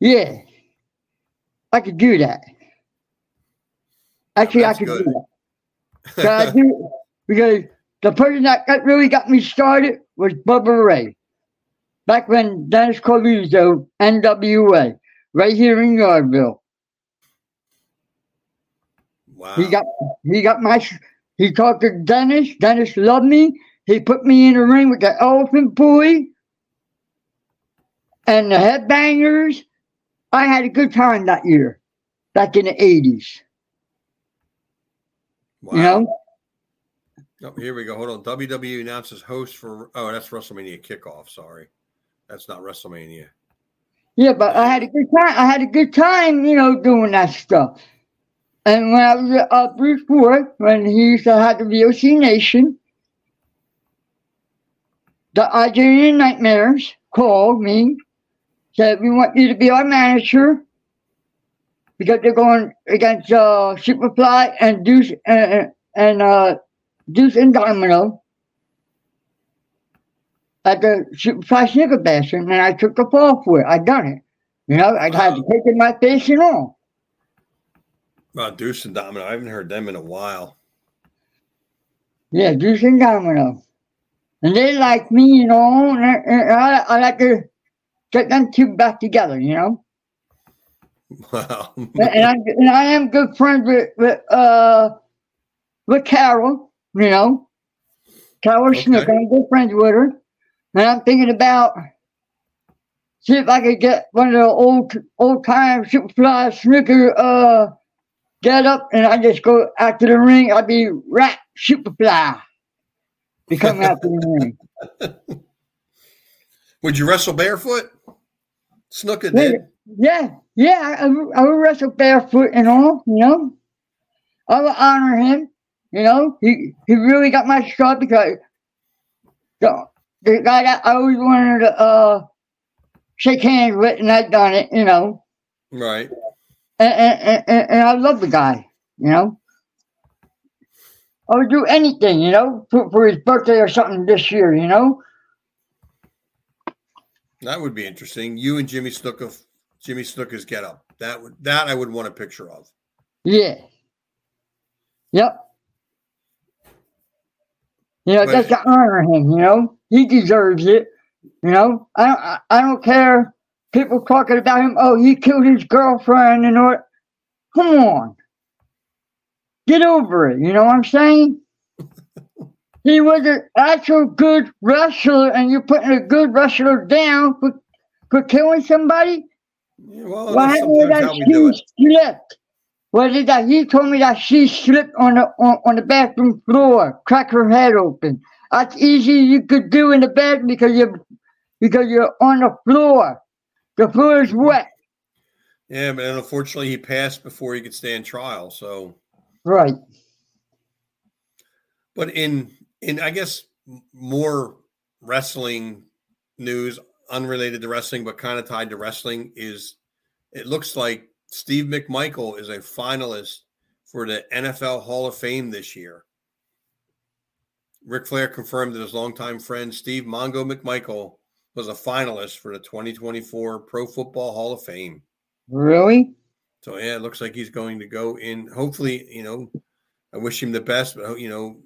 Yeah, I could do that. Actually, I could good. do that. So I [laughs] do because the person that got, really got me started was Bubba Ray. Back when Dennis Coralluzzo, NWA, right here in Yardville. Wow. He got he got my he talked to Dennis. Dennis loved me. He put me in a ring with the elephant boy and the headbangers. I had a good time that year, back in the eighties. wow. You know? Oh, here we go. Hold on. WWE announces host for. Oh, that's WrestleMania kickoff. Sorry, that's not WrestleMania. Yeah, but I had a good time. I had a good time, you know, doing that stuff. And when I was at uh, Bruce when he used to have the VOC Nation, the Algerian Nightmares called me, said, We want you to be our manager because they're going against uh, Superfly and Deuce and, and uh, Deuce and Domino at the Superfly Snuka Bash, and I took the fall for it. I done it. You know, I had to take it in my face and all. Wow, Deuce and Domino. I haven't heard them in a while. Yeah, Deuce and Domino. And they like me, you know, and I, and I, I like to get them two back together, you know. Wow. and, and I and I am good friends with with uh with Carol, you know. Carol Okay. Snook, I'm good friends with her. And I'm thinking about see if I could get one of the old old time Superfly Snuka uh get up and I just go after the ring, I'd be rat Superfly. Be coming after the ring. [laughs] Would you wrestle barefoot? Snuka Yeah, did. yeah, yeah. I, I would wrestle barefoot and all, you know. I would honor him, you know. He he really got my shot because the, the guy that I always wanted to uh shake hands with, and I done it, you know. Right. And and, and, and I love the guy, you know. I would do anything, you know, for, for his birthday or something this year, you know. That would be interesting. You and Jimmy Snuka, Jimmy Snuka's get up. That would that I would want a picture of. Yeah. Yep. You know, But- just to honor him, you know, he deserves it. You know, I don't, I, I don't care. People talking about him. Oh, he killed his girlfriend and all. Come on, get over it. You know what I'm saying? [laughs] he was an actual good wrestler, and you're putting a good wrestler down for, for killing somebody. Well, Why that's did sometimes that do it. That? He told me that she slipped on the on, on the bathroom floor, cracked her head open. That's easy you could do in the bed because you're because you're on the floor. The floor is wet. Yeah, but unfortunately, he passed before he could stand trial. So, Right. but in in I guess more wrestling news, unrelated to wrestling but kind of tied to wrestling, is it looks like Steve McMichael is a finalist for the NFL Hall of Fame this year. Ric Flair confirmed that his longtime friend Steve Mongo McMichael was a finalist for the 2024 Pro Football Hall of Fame. Really? So yeah, it looks like he's going to go in. Hopefully, you know, I wish him the best. But you know,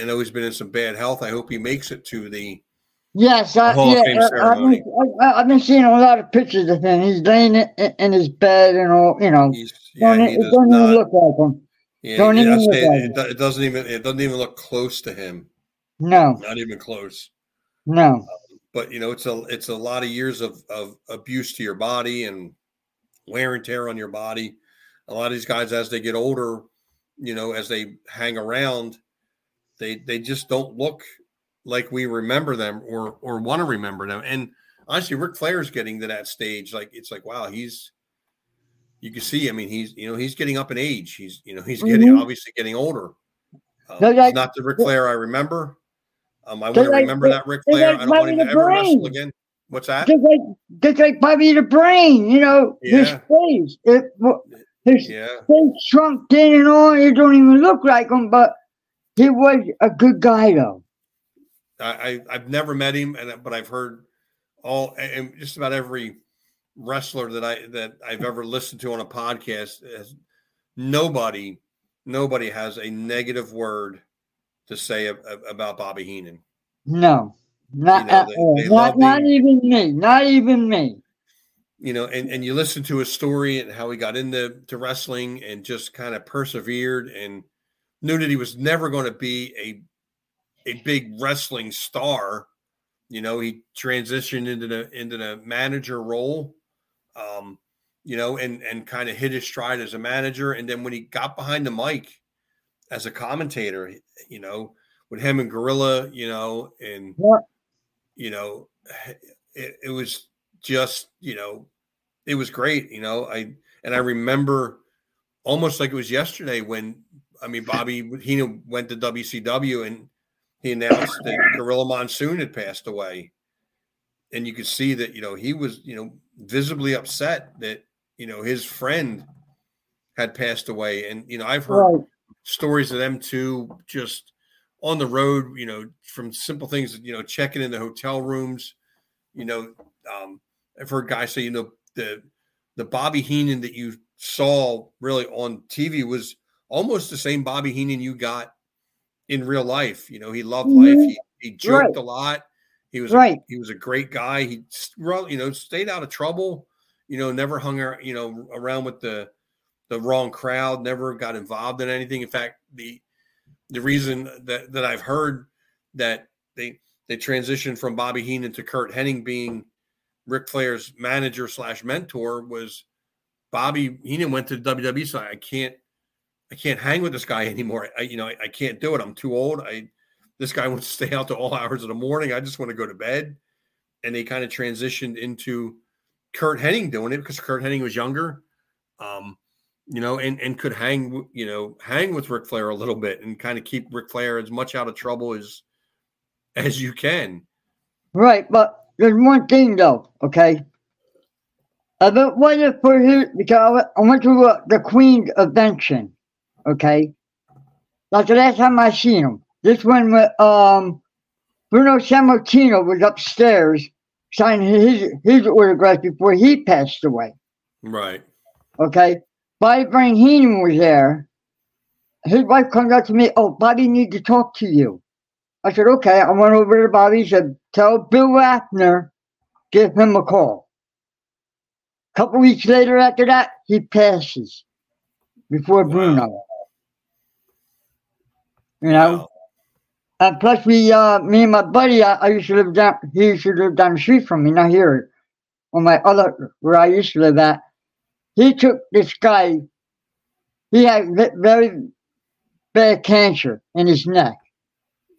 I know he's been in some bad health. I hope he makes it to the Yes, I, yeah, Fame uh, I- I've been, I, I've been seeing a lot of pictures of him. He's laying in, in his bed and all, you know. He's, yeah, don't, he it does doesn't not. even look like him. yeah, don't even look say like it, do- it doesn't even. It doesn't even look close to him. No, Not even close. no. Um, but you know, it's a it's a lot of years of of abuse to your body and wear and tear on your body. A lot of these guys, as they get older, you know, as they hang around, they they just don't look like we remember them or or want to remember them. And honestly, Ric Flair's getting to that stage. Like it's like, wow, he's you can see. I mean, he's you know he's getting up in age. He's you know he's getting Mhm. obviously getting older. Um, They're like- not the Ric Flair I remember. Um, I want to like- remember that Ric Flair. like I don't want him to ever wrestle again. What's that? Just like, just like Bobby the Brain, you know, his Yeah. face, it, his Yeah, face shrunk in and all. It don't even look like him, but he was a good guy, though. I, I I've never met him, and but I've heard all and just about every wrestler that I that I've ever listened to on a podcast. Has, nobody, nobody has a negative word to say ab- ab- about Bobby Heenan. No, not You know, at they- all. they Not, not even me. Not even me. you know, and, and you listen to his story and how he got into to wrestling and just kind of persevered and knew that he was never going to be a a big wrestling star. You know, he transitioned into the into the manager role, um, you know, and and kind of hit his stride as a manager. And then when he got behind the mic as a commentator, you know, with him and Gorilla, you know, and Yeah. you know, it, it was just, you know, it was great, you know. I and I remember almost like it was yesterday when I mean Bobby Heenan went to WCW and he announced that Gorilla Monsoon had passed away. And you could see that, you know, he was, you know, visibly upset that, you know, his friend had passed away. And, you know, I've heard Right. stories of them too, just on the road, you know, from simple things, you know, checking in the hotel rooms, you know, um, I've heard guys say, you know, the the Bobby Heenan that you saw really on TV was almost the same Bobby Heenan you got in real life. You know, he loved life. Mm-hmm. He, he joked Right. a lot. He was Right. a, he was a great guy. He you know stayed out of trouble. You know, never hung ar- you know around with the the wrong crowd. Never got involved in anything. In fact, the the reason that that I've heard that they they transitioned from Bobby Heenan to Curt Hennig being Ric Flair's manager slash mentor was Bobby Heenan went to the WWE. So I can't I can't hang with this guy [laughs] anymore. I you know I, I can't do it. I'm too old. I this guy [laughs] wants to stay out to all hours of the morning. I just want to go to bed. And they kind of transitioned into Curt Hennig doing it because Curt Hennig was younger, um, you know, and and could hang you know hang with Ric Flair a little bit and kind of keep Ric Flair as much out of trouble as as you can. Right, but there's one thing though, okay? If it wasn't for his, because I went- I went to uh, the Queen's Convention, okay? Like the last time I seen him. This one, with, um, Bruno Sammartino was upstairs signing his his autograph before he passed away, Right. okay? Bobby Brain Heenan was there. His wife comes up to me, oh, Bobby needs to talk to you. I said, okay. I went over to Bobby, said, tell Bill Wapner, give him a call. A couple weeks later after that, he passes before Wow. Bruno. You know? And plus we uh me and my buddy I, I used to live down he used to live down the street from me, not here. On my other where I used to live at. He took this guy, he had ve- very bad cancer in his neck.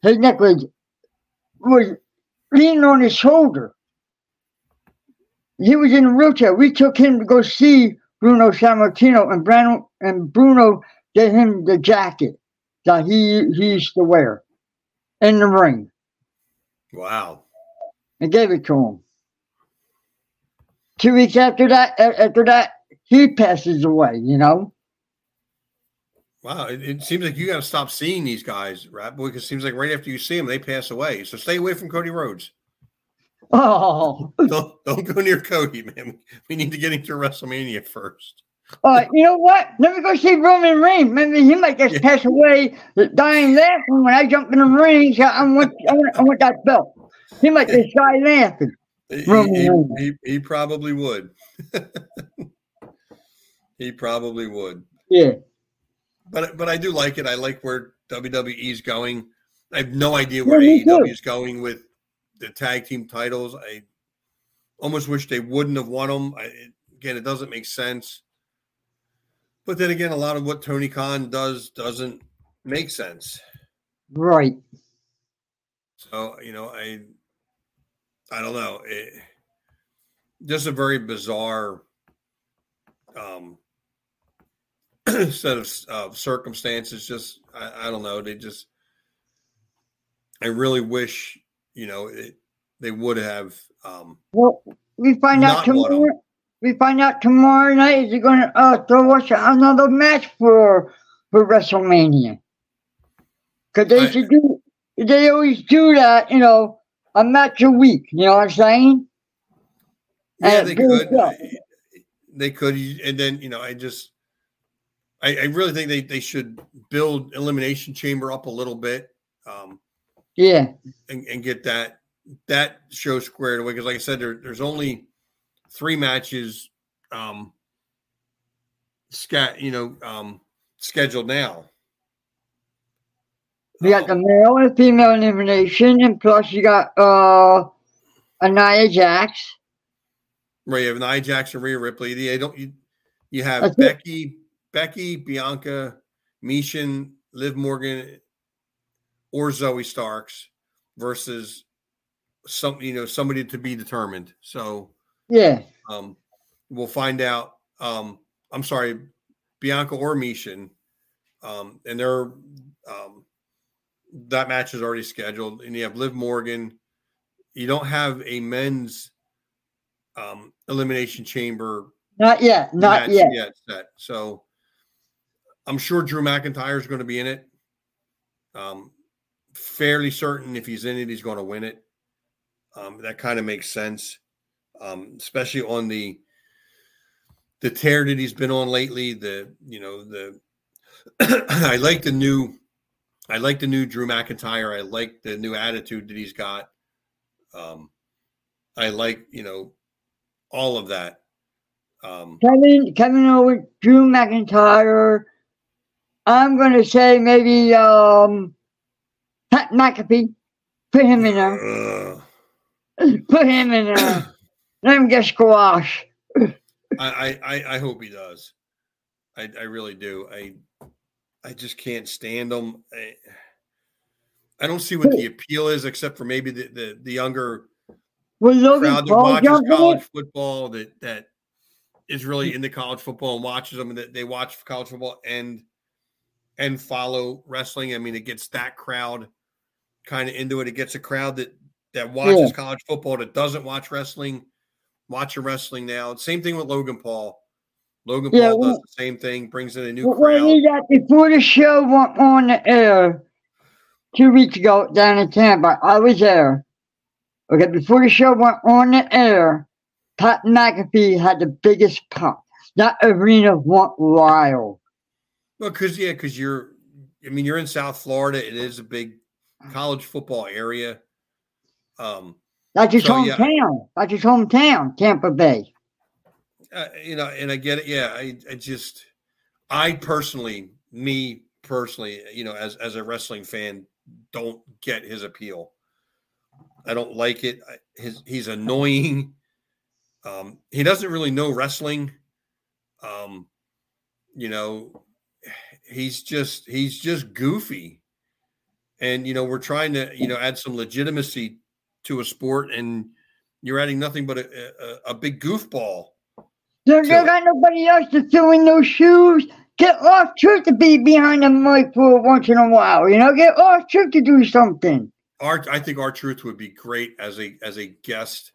His neck was was leaning on his shoulder. He was in a wheelchair. We took him to go see Bruno Sammartino, and Bruno and Bruno gave him the jacket that he he used to wear in the ring, Wow. and gave it to him. Two weeks after that, after that, he passes away. You know. Wow. It, it seems like you got to stop seeing these guys, right? Because it seems like right after you see them, they pass away. So stay away from Cody Rhodes. Oh, Don't don't go near Cody, man. We need to get him to WrestleMania first. Uh, you know what? Let me go see Roman Reigns. Maybe he might just pass away, dying laughing when I jump in the ring. So I want, I want, I want that belt. He might just die laughing. He, he, he, he probably would. [laughs] he probably would. Yeah. But but I do like it. I like where WWE's going. I have no idea where Yeah. AEW is going with the tag team titles. I almost wish they wouldn't have won them. I, again, it doesn't make sense. But then again, a lot of what Tony Khan does doesn't make sense. Right. So you know, I I don't know. It, just a very bizarre um, [clears throat] set of circumstances. Just I, I don't know. They just I really wish you know it, they would have. Um, Well, we find out Not one of 'em. tomorrow. We find out tomorrow night. Is he going to uh, throw us another match for for WrestleMania? Because they I- should do. They always do that. You know, a match a week. You know what I'm saying? yeah, they could. They could, and then you know, I just. I, I really think they, they should build elimination chamber up a little bit. Um, Yeah. and, and get that that show squared away because like i said there, there's only three matches um scat you know um scheduled now We got the male and female elimination, and plus you got uh Anaya Jax. right you have nia jackson Rhea ripley they don't you, you have That's it. becky becky bianca mishin liv morgan or zoey starks versus some you know somebody to be determined so Yeah. Um, we'll find out. Um, I'm sorry, Bianca or Mishin, um, and they're um, that match is already scheduled. And you have Liv Morgan. You don't have a men's um, elimination chamber Not yet. Not match yet. set. So I'm sure Drew McIntyre is going to be in it. Um, fairly certain if he's in it, he's going to win it. Um, that kind of makes sense, um, especially on the the tear that he's been on lately. The you know the [clears throat] I like the new I like the new Drew McIntyre. I like the new attitude that he's got. Um, I like you know all of that. Um, Kevin Kevin Owens, Drew McIntyre. I'm gonna say maybe um Pat McAfee. Put him in there. ugh. [clears throat] Put him in there. [clears throat] Let him get squash. I, I, I I hope he does. I, I really do. I I just can't stand him. I, I don't see what the appeal is, except for maybe the the, the younger Will Logan crowd that watches college it? football that that is really into college football and watches them and that they watch college football and and follow wrestling. I mean, it gets that crowd kind of into it. It gets a crowd that that watches college football that doesn't watch wrestling, watching wrestling now. Same thing with Logan Paul. Logan Yeah, Paul does the same thing, brings in a new crowd. got before the show went on the air two weeks ago down in Tampa, I was there. Okay, before the show went on the air, Pat McAfee had the biggest pop. That arena went wild. Well, because yeah, because you're, I mean, you're in South Florida. It is a big college football area. Um, That's his So, yeah. hometown. That's his hometown, Tampa Bay. uh, you know, and I get it. Yeah, I, I just, I personally, me personally, you know, as as a wrestling fan, don't get his appeal. I don't like it. I- His he's annoying. Um, he doesn't really know wrestling. Um, you know, he's just he's just goofy. And you know, we're trying to you know add some legitimacy to a sport, and you're adding nothing but a, a, a big goofball. There, So- there got nobody else to fill in those shoes. Get off truth to be behind the mic for once in a while. You know, get off truth to do something. Art, I think R-Truth would be great as a as a guest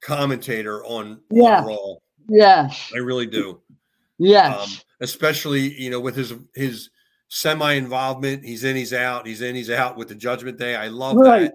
commentator on, Yeah. on Raw. Yes. I really do. Yes. Um, especially you know with his his semi involvement. He's in, he's out. He's in, he's out with the Judgment Day. I love Right. that.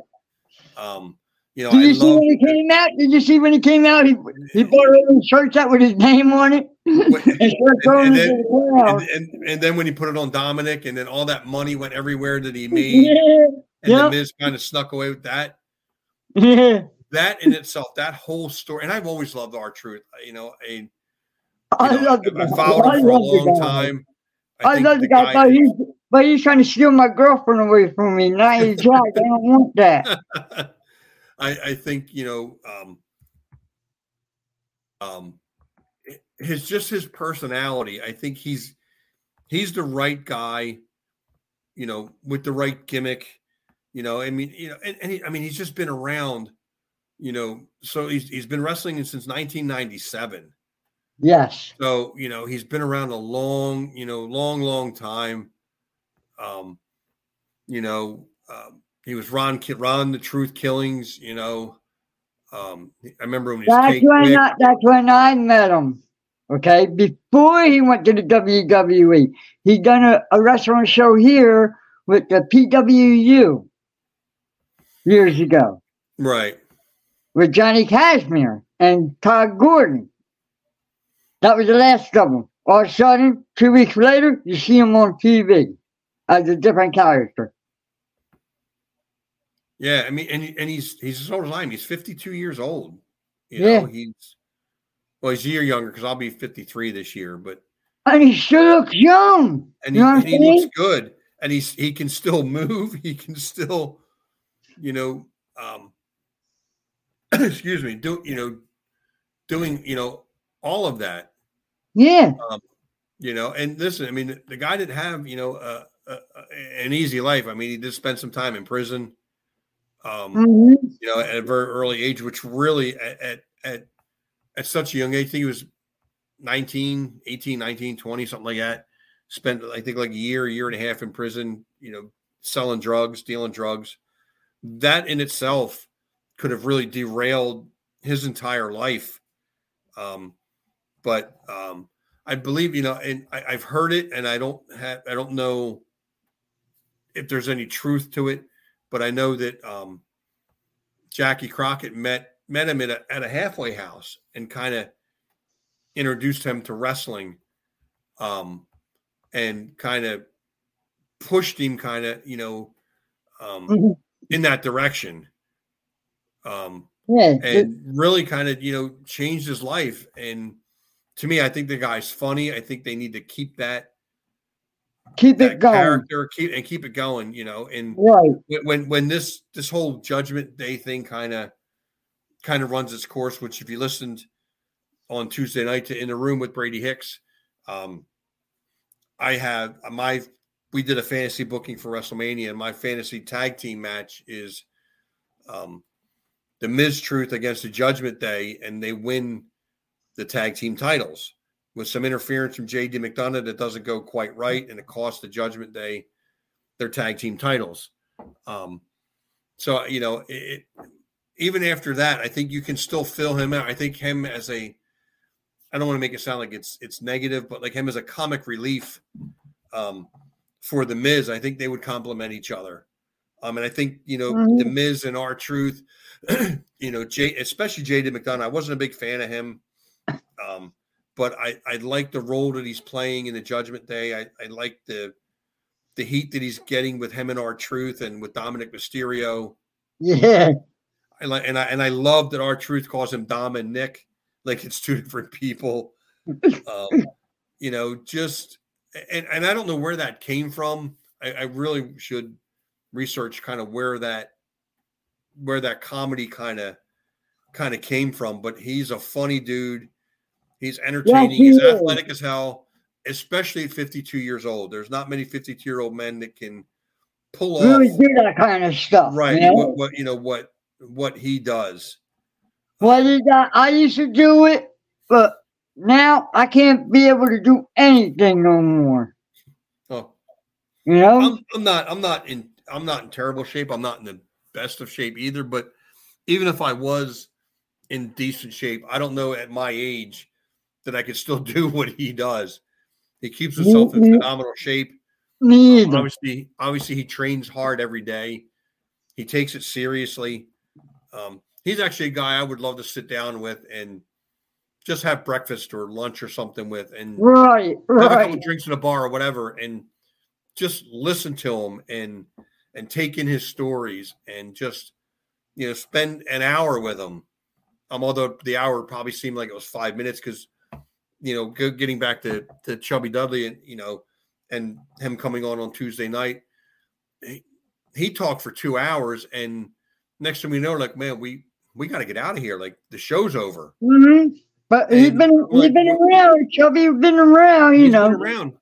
Um, You know, Did you I see when he came out? Did you see when he came out? He he bought a shirt out with his name on it [laughs] and and then- to the crowd. and, and then when he put it on Dominic, and then all that money went everywhere that he [laughs] made, Yeah, and yeah. the Miz kind of snuck away with that. [laughs] yeah. That in itself, that whole story, and I've always loved R-Truth. You know, I, you I know, love the I followed I him for a long time. I, think love the guy, he's but he's trying to steal my girlfriend away from me. Now he's [laughs] jacked. I don't want that. [laughs] I, I think you know, um, um, his just his personality. I think he's he's the right guy, you know, with the right gimmick. You know, I mean, you know, and, and he, I mean, he's just been around. You know, so he's he's been wrestling since 1997. Yes. So you know, he's been around a long, you know, long, long time. Um, you know, um, he was Ron, Ron, the Truth Killings. You know, um, I remember when he was That's when. I, that's when I met him. Okay, before he went to the WWE, he done a, a restaurant show here with the PWU years ago right? with Johnny Kashmere and Todd Gordon. That was the last of them. All of a sudden, two weeks later, you see him on TV as a different character. Yeah, I mean, and and he's he's as old as I am. He's 52 years old. You Yeah. know, he's well, he's a year younger because I'll be 53 this year, but And he still looks young. and You he, know and he looks good and he's he can still move [laughs] he can still you know um [clears throat] excuse me do you know doing you know all of that Yeah. Um, you know and listen i mean the, the guy didn't have you know uh, uh, an easy life. I mean he did spend some time in prison um hmm you know at a very early age which really at at at, at such a young age i think he was 19 18 19 20 something like that. Spent i think like a year a year and a half in prison you know selling drugs dealing drugs. That in itself could have really derailed his entire life. Um but um i believe you know and I, i've heard it and i don't have i don't know if there's any truth to it but i know that um jackie crockett met met him at a, at a halfway house and kind of introduced him to wrestling um and kind of pushed him kind of you know um Mhm. in that direction um Yeah. and really kind of you know changed his life and to me i think the guy's funny i think they need to keep that keep it going. character keep and keep it going you know and Right. when- when when this this whole judgment day thing kind of kind of runs its course which if you listened on tuesday night to in the room with brady hicks um i have my we did a fantasy booking for wrestlemania and my fantasy tag team match is um the Miz Truth against the Judgment Day, and they win the tag team titles with some interference from JD McDonagh that doesn't go quite right, and it costs the Judgment Day their tag team titles. Um, so you know, it, even after that, I think you can still fill him out. I think him as a, I don't want to make it sound like it's it's negative, but like him as a comic relief um, for the Miz, I think they would complement each other. Um, and I think you know Mhm. the Miz and R-Truth, [clears throat] you know, Jay, especially JD McDonagh. I wasn't a big fan of him, um, but I I like the role that he's playing in the Judgment Day. I I like the the heat that he's getting with him and R-Truth and with Dominic Mysterio. Yeah. I like and I and I love that R-Truth calls him Dom and Nick, like it's two [laughs] different people. Um, you know, just and and I don't know where that came from. I, I really should research kind of where that where that comedy kind of kind of came from. But he's a funny dude. He's entertaining. he he's is. athletic as hell, especially at 52 years old. There's not many 52 year old men that can pull Really off do that kind of stuff. right You know? what, what you know what what he does. What is that? I used to do it, but now I can't be able to do anything no more. Oh, You know? I'm, I'm not I'm not in I'm not in terrible shape. I'm not in the best of shape either. But even if I was in decent shape, I don't know at my age that I could still [laughs] do what he does. He keeps himself in phenomenal shape. Me Um, obviously, obviously he trains hard every day. He takes it seriously. Um, he's actually a guy I would love to sit down with and just have breakfast or lunch or something with, and right, have a right. couple drinks in a bar or whatever, and just listen to him and and take in his stories and just you know spend an hour with him. Um, although the hour probably seemed like it was five minutes because you know getting back to to Chubby Dudley and you know and him coming on on Tuesday night, he, he talked for two hours and next thing we know, like man, we we got to get out of here. Like the show's over. hmm But he's been he's like, been around, Chubby's Been around, you He's know. been around.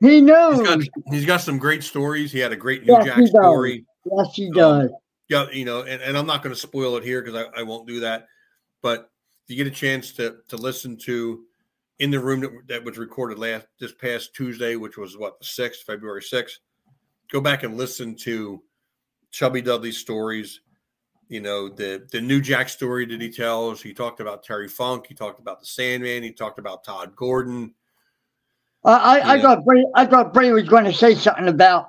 He He's knows. got he's got some great stories. He had a great New Yes, Jack story. yes, he Um, does. Yeah, you know, and, and I'm not going to spoil it here because I, I won't do that. But you get a chance to to listen to in the room that, that was recorded last this past Tuesday, which was what the sixth, February sixth, go back and listen to Chubby Dudley's stories. You know, the the New Jack story that he tells. He talked about Terry Funk. He talked about the Sandman. He talked about Todd Gordon. I, I, I thought Brady, I thought Brady was going to say something about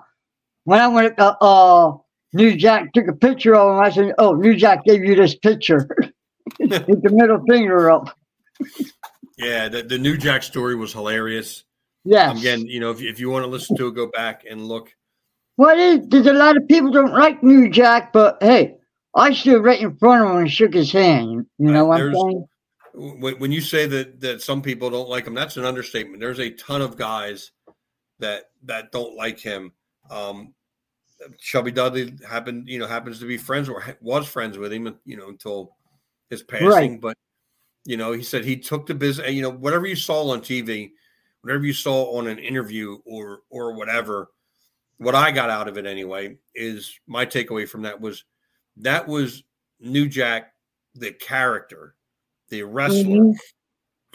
when I went to uh, New Jack took a picture of him. I said, "Oh, New Jack gave you this picture [laughs] the middle finger up." Yeah, the, the New Jack story was hilarious. Yes. Again, you know, if, if you want to listen to it, go back and look. What is? There's a lot of people don't like New Jack, but hey, I stood right in front of him and shook his hand. You know what I'm saying? When, when you say that that some people don't like him, that's an understatement. There's a ton of guys that that don't like him. Um, Chubby Dudley happened, you know, happens to be friends or was friends with him, you know, until his passing. But you know, he said he took the business. You know, whatever you saw on TV, whatever you saw on an interview or or whatever, what I got out of it anyway is my takeaway from that was that was New Jack, the character, the wrestler. Mhm.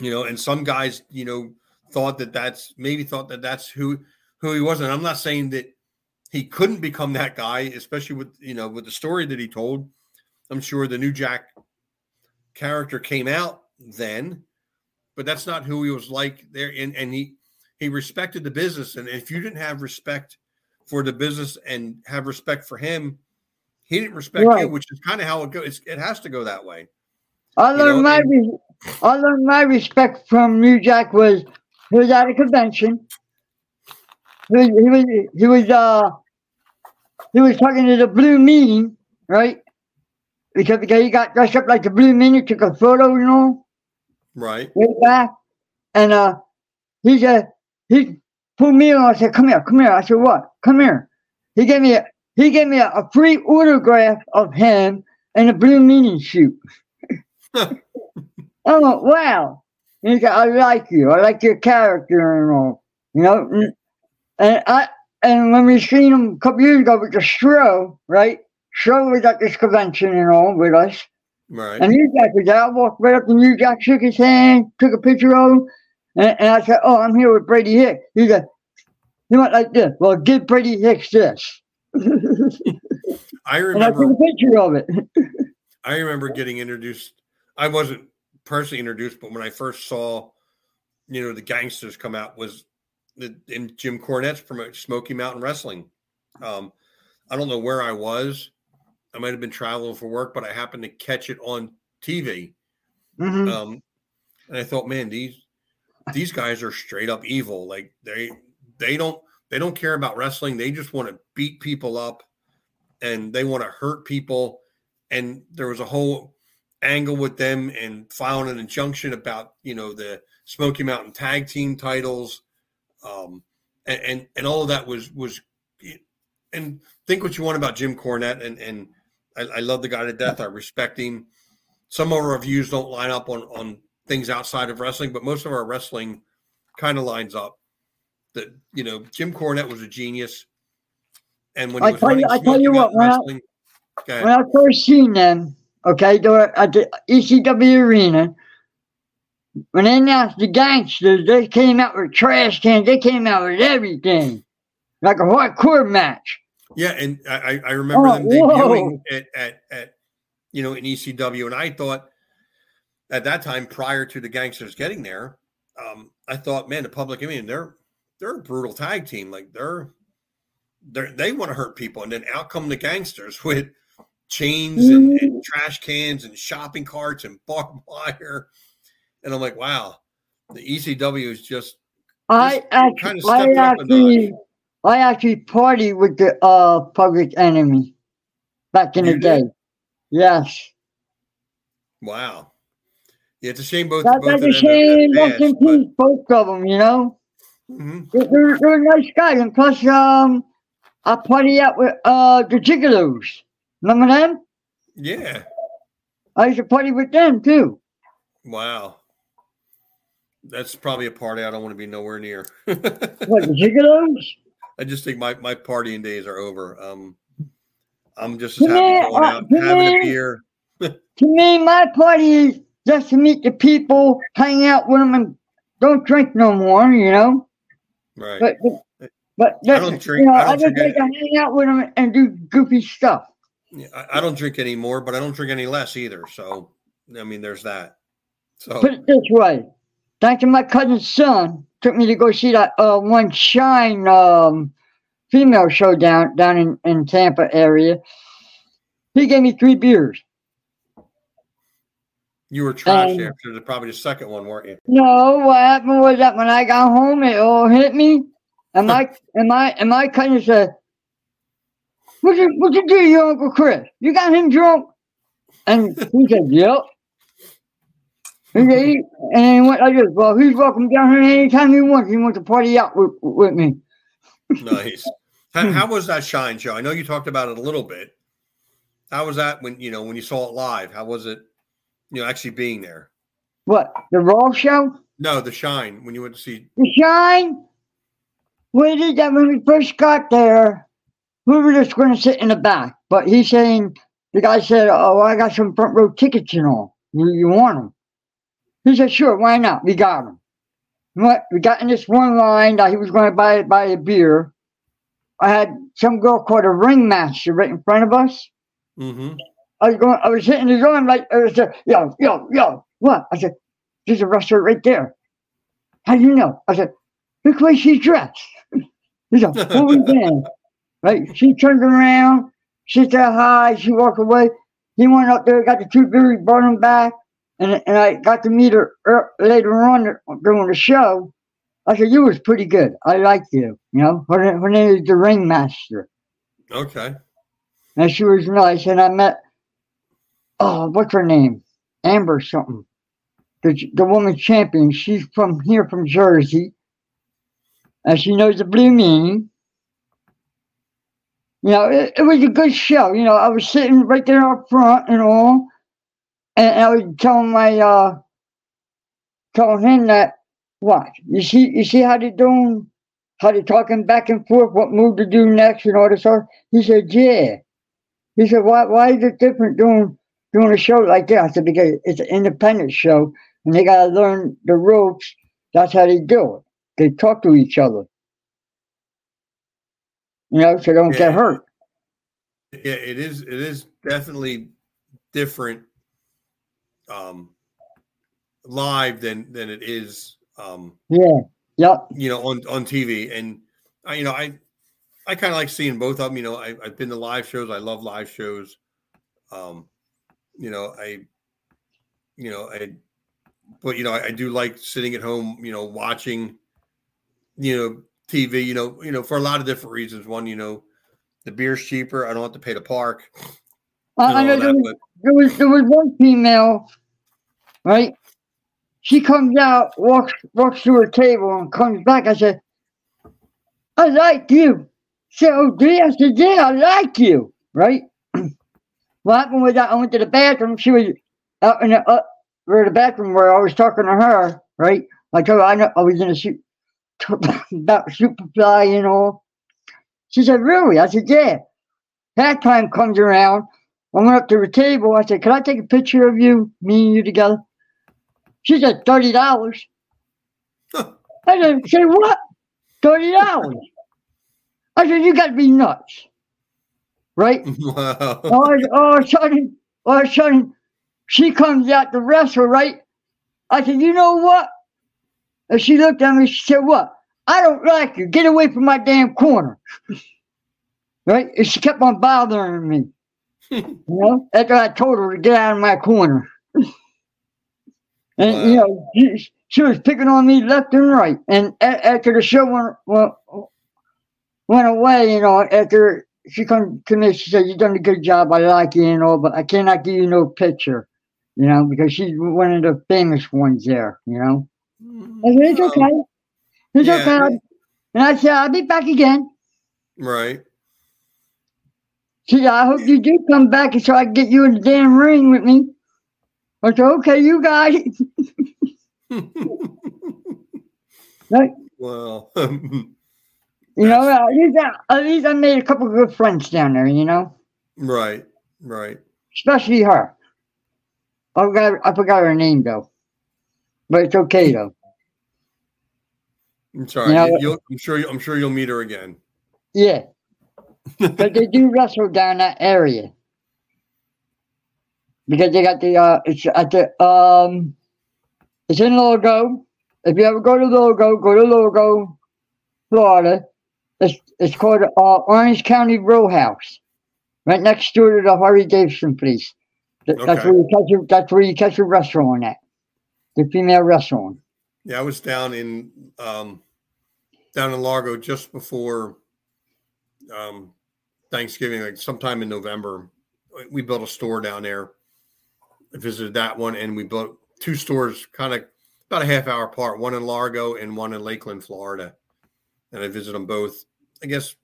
You know, and some guys, you know, thought that that's maybe thought that that's who who he was. And I'm not saying that he couldn't become that guy, especially with you know with the story that he told. I'm sure the New Jack character came out then, but that's not who he was like there. And and he he respected the business, and if you didn't have respect for the business and have respect for him, he didn't respect Right. you, which is kind of how it goes. It has to go that way. I You know, my and- I learned my respect from New Jack was he was at a convention. He was he was, he was uh he was talking to the Blue Meanie, right? Because because he got dressed up like the Blue Meanie, took a photo, you know, Right. way back, and uh he said he pulled me on. I said, "Come here, come here." I said, "What? Come here." He gave me a he gave me a, a free autograph of him in a Blue Meanie suit. I [laughs] went, wow. And he said, I like you. I like your character and all. You know? And, and I and when we seen him a couple years ago with the Stro, right? Stro we got this convention and all with us. Right. And New Jack was there. I walked right up to New Jack, shook his hand, took a picture of him. And, and I said, Oh, I'm here with Brady Hicks. He said, He went like this. Well, give Brady Hicks this. I remember. And I took a picture of it. I remember getting introduced. I wasn't personally introduced, but when I first saw, you know, the Gangstas come out was the in Jim Cornette's promote Smoky Mountain Wrestling. Um, I don't know where I was. I might have been traveling for work, but I happened to catch it on TV. Mhm. Um, and I thought, man, these these guys are straight up evil. Like they they don't they don't care about wrestling. They just want to beat people up and they want to hurt people. And there was a whole angle with them and filing an injunction about you know the Smoky Mountain Tag Team titles, um, and, and and all of that was was. And think what you want about Jim Cornette, and and I, I love the guy to death. I respect him. Some of our views don't line up on on things outside of wrestling, but most of our wrestling kind of lines up. That you know, Jim Cornette was a genius, and when he I was tell you- I tell you what, when I- Wrestling, go ahead. when I first seen them, okay, they were at the ECW arena. When they announced the Gangstas, they came out with trash cans. They came out with everything, like a hardcore match. Yeah, and I, I- I remember Oh, them debuting whoa. at, at at you know in ECW, and I thought at that time, prior to the Gangstas getting there, um, I thought, man, the public, I mean, they're they're a brutal tag team, like they're they they want to hurt people, and then out come the Gangstas [laughs] with chains and, and trash cans and shopping carts and barbed [laughs] wire. And I'm like, wow, the ECW is just I actually, kind of I stepped up a actually, I actually party with the uh public enemy back in You the did? day. Yes, wow. Yeah, it's a shame both, that, both of that's them a shame. Rest in peace, both of them. You know, Mhm. they're, they're, they're nice guys, and plus, um, I party out with uh the Gigolos. Remember them? Yeah. I used to party with them too. Wow. That's probably a party I don't want to be nowhere near. [laughs] What the Gigolos? I just think my, my partying days are over. Um, I'm just as Yeah, happy going uh, out having a beer. [laughs] To me, my party is just to meet the people, hang out with them, and don't drink no more. You know. Right. But but, but I don't drink- You know, I I, don't just drink to hang out with them and do goofy stuff. Yeah, I, I don't drink anymore, but I don't drink any less either. So, I mean, there's that. So, Put it this way: thanks to my cousin's son, took me to go see that uh, one Shine um, female show down down in, in Tampa area. He gave me three beers. you were trash um, after the probably the second one, weren't you? No, what happened was that when I got home, it all hit me, and my and my and my cousin said, "What you what you do, to your uncle Chris? You got him drunk?" And he said, "Yep." He, and he went like this. Well, he's welcome down here anytime he wants. He wants to party out with, with me. Nice. how, [laughs] how was that Shine show? I know you talked about it a little bit. How was that when you know when you saw it live? How was it? You know, actually being there. What the Raw show? No, the Shine when you went to see. The Shine. We did that when we first got there. We were just going to sit in the back, but he's saying the guy said, "Oh, I got some front row tickets and all. You, you want them?" He said, "Sure, why not? We got him. What we got in this one line that he was going to buy buy a beer. I had some girl called a ringmaster right in front of us. Mm-hmm. I was going, I was hitting his arm like, I was yo, yo, yo, what? I said, there's a restaurant right there. How do you know? I said, look she's dressed. [laughs] He a was [laughs] that? Right? She turned around, she said hi, she walked away. He went up there, got the two beers, brought them back, and, and I got to meet her er, later on during the show. I said, you was pretty good. I liked you, you know. Her, her name is the Ringmaster Okay. and she was nice. And I met, oh, what's her name? Amber something. The the woman champion. She's from here, from Jersey, and she knows the blue meanie. You know, it, it was a good show. You know, I was sitting right there up front and all, and I was telling my uh, telling him that what you see, you see how they doing, how they talking back and forth, what move to do next, and all this stuff. He said, yeah. He said, why, why is it different doing doing a show like that? I said, because it's an independent show and they got to learn the ropes. That's how they do it. They talk to each other. You know, so they don't Yeah. get hurt. Yeah, it is. It is definitely different um, live than than it is um, Yeah. Yep. you know on on TV. And I, you know, I I kind of like seeing both of them. You know, I, I've been to live shows. I love live shows. Um, you know, I, you know, I, but you know, I, I do like sitting at home. You know, watching, you know, TV. You know, you know, for a lot of different reasons. One, you know, the beer's cheaper. I don't have to pay to park. I, and I know that, but there was there was one female, right? She comes out, walks walks to her table, and comes back. I said, "I like you." She said, "Oh, do? I said, "Yeah, I like you." Right? [clears throat] what happened was that I went to the bathroom. She was out in the up where the bathroom where I was talking to her. Right? I told her I know I was in a suit [laughs] about Superfly and all. She said, "Really?" I said, "Yeah." Halftime comes around. I went up to the table. I said, Can I take a picture of you, me and you together? She said, $30. I said, Say what? $30. I said, You got to be nuts. Right? [laughs] wow. all, all of a sudden, all of a sudden, she comes out to wrestle, right? I said, You know what? And she looked at me, she said, What? I don't like you. Get away from my damn corner. [laughs] right? And she kept on bothering me. [laughs] you know, after I told her to get out of my corner. and Wow. you know, she, she was picking on me left and right. And a- after the show went, went, went away, you know, after she come to me, she said, "You done a good job. I like you and all, but I cannot give you no picture." You know, because she's one of the famous ones there. You know, mm-hmm. I said, "It's okay, it's yeah. okay." And I said, "I'll be back again." Right. She I hope you do come back and so I can get you in the damn ring with me. I said, okay, you got it. [laughs] Right? [laughs] You know, at least, I, at least I made a couple good friends down there, you know, right, right. especially her. I forgot, I forgot her name though, but it's okay though. I'm sorry. You know- I'm sure. I'm sure you'll meet her again. Yeah, but they do wrestle down that area because they got the uh, it's at the um, it's in Largo. If you ever go to Largo, go to Largo, Florida. It's it's called uh, Orange County Row House, right next door to the Harley Davidson place. Th- That's Okay. where you catch your, that's where you catch your wrestling at, the female wrestling. Yeah, I was down in um, down in Largo just before um, Thanksgiving, like sometime in November. We built a store down there. I visited that one, and we built two stores, kind of about a half hour apart. One in Largo and one in Lakeland, Florida. And I visited them both. I guess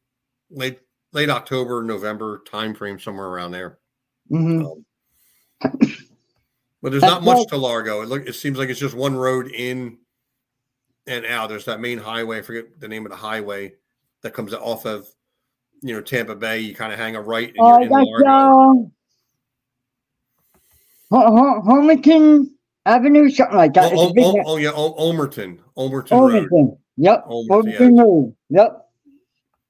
late late October, November time frame, somewhere around there. hmm Um, but there's That's not much to Largo. It look it seems like it's just one road in and out. There's that main highway. I forget the name of the highway that comes off of you know Tampa Bay. You kind of hang a right and Oh, you're in that's Largo. um, Ho- Ho- Homerton Avenue, something like that. Oh, big oh, oh, yeah, oh, Ulmerton, Ulmerton Road. Yep. Overton, Overton Road. Yep.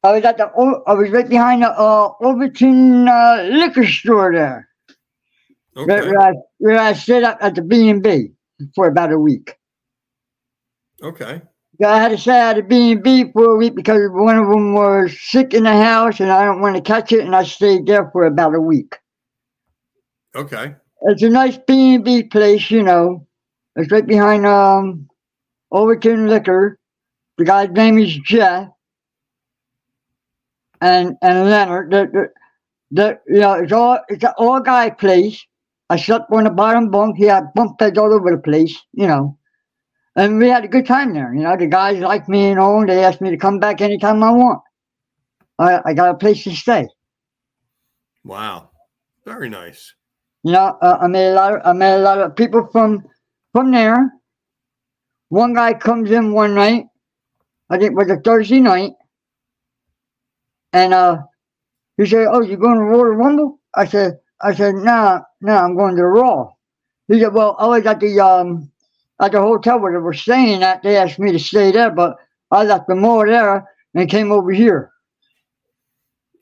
I was at the I was right behind the uh, Overton uh, liquor store there. Where, Okay, where I where I stayed up at the B and B for about a week. okay, I had to stay at the B and B for a week because one of them was sick in the house and I don't want to catch it, and I stayed there for about a week. okay. It's a nice B and B place, you know. It's right behind um Overton Liquor. The guy's name is Jeff. And and Leonard. The, the, the you know, it's all it's an all guy place. I slept on the bottom bunk. He had bunk beds all over the place, you know. And we had a good time there. You know, the guys like me and all. They asked me to come back anytime I want. I, I got a place to stay. Wow, very nice. You know, uh, I met a lot. Of, I met a lot of people from from there. One guy comes in one night. I think it was a Thursday night, and uh, he said, "Oh, you going to Royal Rumble?" I said, "I said, nah, nah, I'm going to Raw." He said, "Well, I was at the um at the hotel where they were staying at. They asked me to stay there, but I left the mall there and came over here."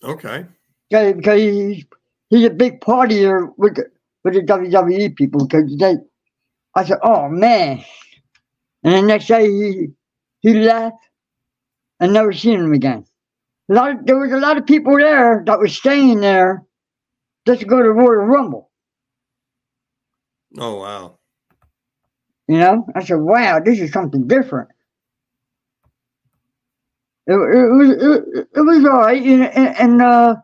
Okay, Okay, because he's, he's a big partier with the, with the WWE people. Because they, I said, oh man, and the next day he he left, and never seen him again. A lot of, there was a lot of people there that were staying there just to go to Royal Rumble. oh wow, You know, I said, wow, this is something different. It, it was it, it was all right, and, and, uh,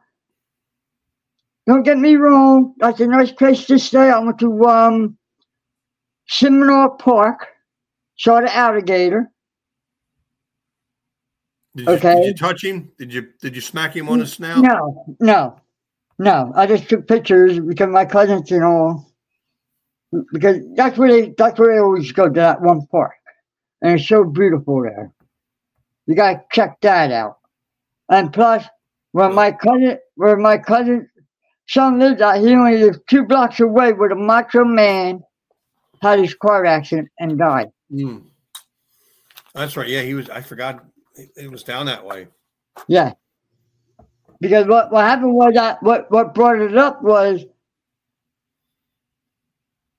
don't get me wrong, that's a nice place to stay. I went to um, Seminole Park, saw the alligator. did you, Okay. did you touch him? Did you did you smack him on the snout? No, no, no. I just took pictures because my cousins and all, because that's where they that's where they always go to that one park, and it's so beautiful there. You gotta check that out. And plus, where my cousin, where my cousin son lives out, he only lives two blocks away where the Macho Man had his car accident and died. Hmm. That's right. Yeah, he was. I forgot. It, it was down that way. Yeah. Because what, what happened was that what, what brought it up was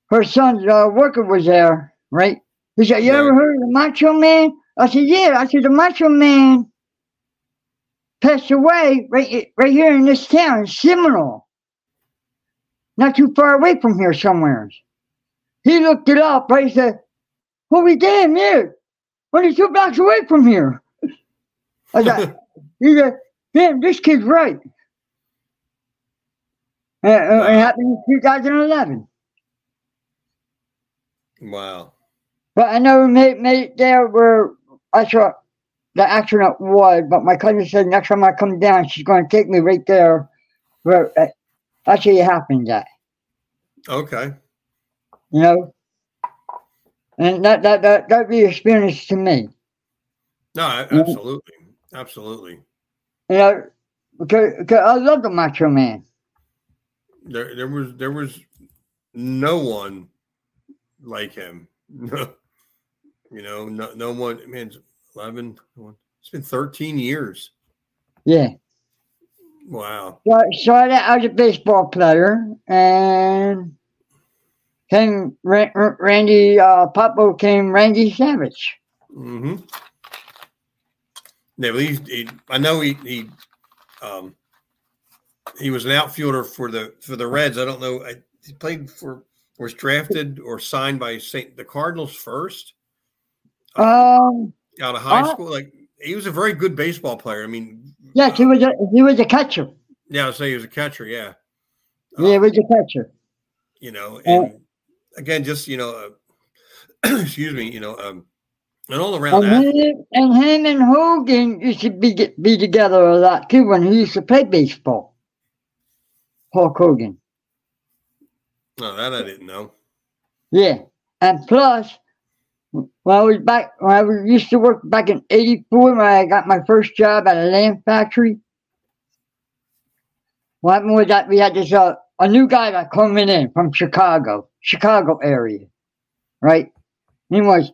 her son's uh, worker was there, right? He said, You ever heard of the Macho Man? I said, Yeah. I said, The Macho Man passed away right, right here in this town, in Seminole. not too far away from here somewhere. He looked it up, right? He said, Holy damn, yeah, only two blocks away from here. I said, [laughs] he said, damn, this kid's right. Uh, It happened in 2011. Wow. But I never made, made it there where I saw the accident was, but my cousin said next time I come down, she's going to take me right there where uh, actually it happened at. Okay. you know. And that that that that'd be experience to me, No, absolutely. Absolutely. you know, because, because I love the Macho Man. There there was there was no one like him. [laughs] you know, no no one man, it's 11 it's been 13 years. Yeah. Wow. So I started out as a baseball player, and came Ra- Ra- Randy uh, Poffo came Randy Savage. Mm-hmm. Yeah, but he, he, I know he he um he was an outfielder for the for the Reds. I don't know. I, he played for was drafted or signed by Saint the Cardinals first Um, out of high Uh, school. Like he was a very good baseball player. I mean, yes, he was a he was a catcher. yeah, say he was a catcher. Yeah, Yeah, he was a catcher. you know, Uh, and again, just you know, uh, [clears throat] excuse me, you know, um, an all And around athlete. him, and him and Hogan used to be get- be together a lot too when he used to play baseball. Hulk Hogan. No, that I didn't know. Yeah, and plus, when I was back, when I was, used to work back in '84, when I got my first job at a lamp factory. What happened was that we had this uh, a new guy that coming in from Chicago, Chicago area, right? He was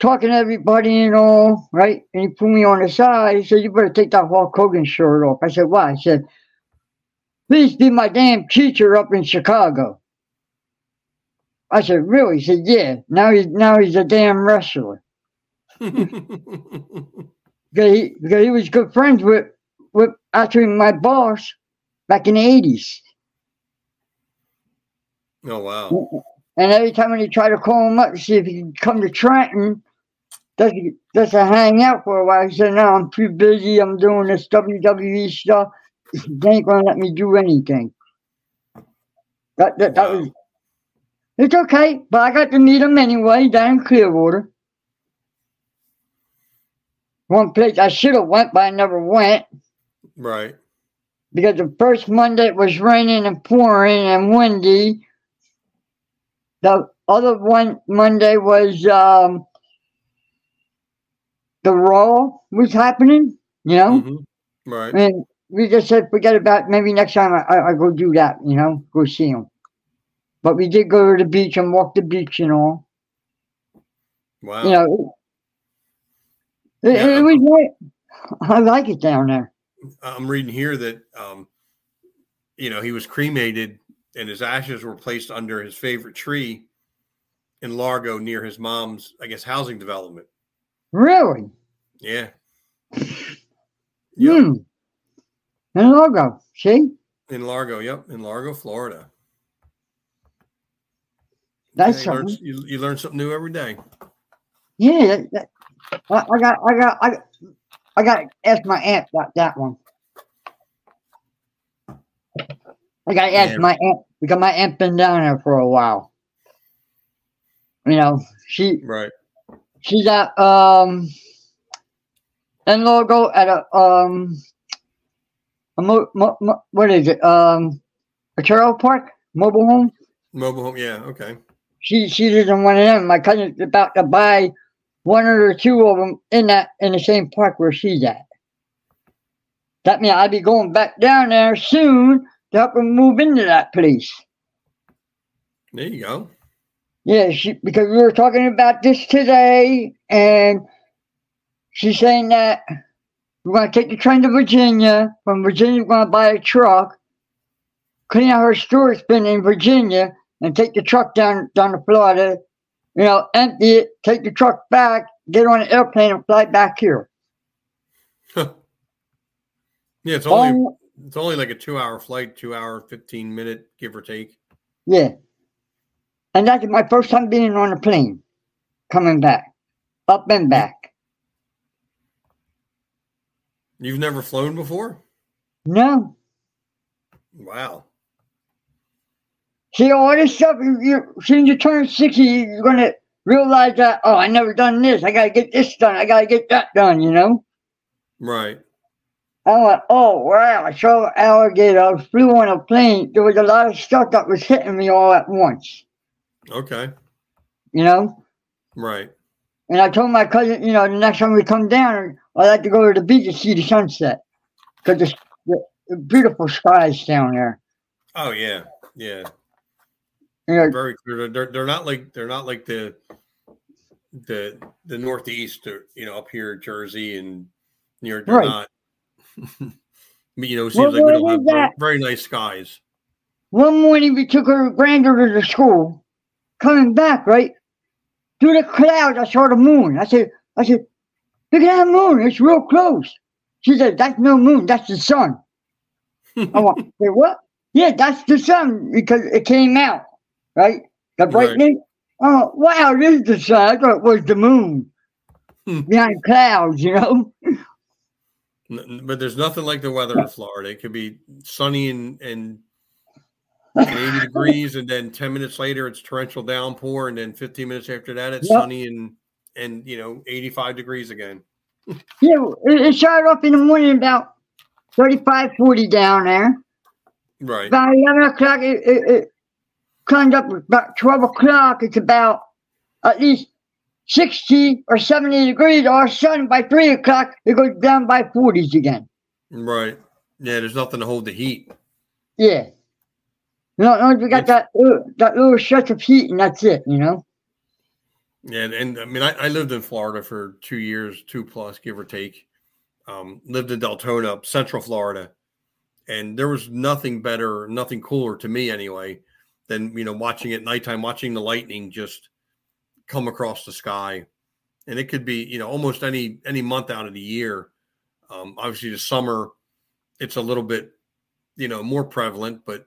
talking to everybody and all, right? And he put me on the side. He said, "You better take that Hulk Hogan shirt off." I said, "Why?" I said, "Please be my damn teacher up in Chicago." I said, "Really?" He said, "Yeah." Now he's now he's a damn wrestler because he because he was good friends with with actually my boss back in the eighties. oh wow. And every time when he tried to call him up to see if he could come to Trenton, just to hang out for a while, he said, "No, I'm too busy. I'm doing this WWE stuff. They ain't gonna let me do anything." That that, that was. It's okay, but I got to meet him anyway down in Clearwater. One place I should have went, but I never went Right. because the first Monday it was raining and pouring and windy. The other one Monday was um, the Raw was happening, you know, Mhm. Right. and we just said forget about maybe next time I, I, I go do that, you know, go see him. But we did go to the beach and walk the beach and all. Wow. You know, it, Yeah. it was great. I like it down there. I'm reading here that um, you know he was cremated and his ashes were placed under his favorite tree in Largo near his mom's, I guess, housing development. Really? Yeah. Yep. Hmm. And Largo, see? In Largo. Yep. In Largo, Florida. That's Yeah, you, learn, something. you, you learn something new every day. Yeah, that, that, I, I got, I got, I, got- I got to ask my aunt about that one. I got to ask Yeah. my aunt because my aunt been down there for a while. You know, she Right. she's at um, in Largo at a um, mo, mo, mo, what is it um, a trailer park, mobile home. Mobile home. Yeah. Okay. she she lives in one of them. My cousin's about to buy one or two of them in that in the same park where she's at. That means I'll be going back down there soon to help her move into that place. There you go. Yeah, she because we were talking about this today, and she's saying that we're going to take the train to Virginia. From Virginia, we're going to buy a truck, clean out her storage bin in Virginia, and take the truck down down to Florida. You know, empty it, take the truck back, get on an airplane, and fly back here. Yeah. It's only All, It's only like a two-hour flight, two-hour, fifteen-minute, give or take. Yeah. And that's my first time being on a plane, coming back, up and back. You've never flown before? No. Wow. See, all this stuff, you, as soon as you turn 60, you're going to realize that, oh, I never done this. I got to get this done. I got to get that done, you know? Right. I went, oh, wow. I saw an alligator. I flew on a plane. There was a lot of stuff that was hitting me all at once, Okay. you know? Right. And I told my cousin, you know, the next time we come down, I'd like to go to the beach and see the sunset because the, beautiful skies down there. Oh yeah. Yeah. Know, Very clear. They're they're not like they're not like the the the Northeast or you know up here in Jersey and New York. They're Right. not. [laughs] you know, it Well, seems like we don't have that? very nice skies. one morning we took our granddaughter to school. Coming back, right through the clouds, I saw the moon. I said, I said, look at that moon. It's real close. She said, that's no moon. That's the sun. I went, [laughs] say what? Yeah, that's the sun because it came out, right? The Right. brightness. Oh, wow, this is the sun. I thought it was the moon Hmm. behind clouds, you know? But there's nothing like the weather in Florida. It could be sunny and and, and 80 degrees, and then 10 minutes later it's torrential downpour, and then 15 minutes after that it's Yep. sunny and and you know 85 degrees again. Yeah, it, started off in the morning about 35, 40 down there. Right. by 11 o'clock, it, it, it climbed up about 12 o'clock. It's about at least 60 or 70 degrees. All of a sudden, by 3 o'clock, it goes down by 40s again. Right. Yeah. There's nothing to hold the heat. Yeah. no, know, we got that, uh, that little stretch of heat, and that's it, you know? Yeah, and, I mean, I, I lived in Florida for two years, two plus, give or take. Um, lived in Deltona, Central Florida, and there was nothing better, nothing cooler to me anyway, than you know watching at nighttime, watching the lightning just come across the sky, and it could be you know almost any any month out of the year. Um, obviously, the summer, it's a little bit you know more prevalent, but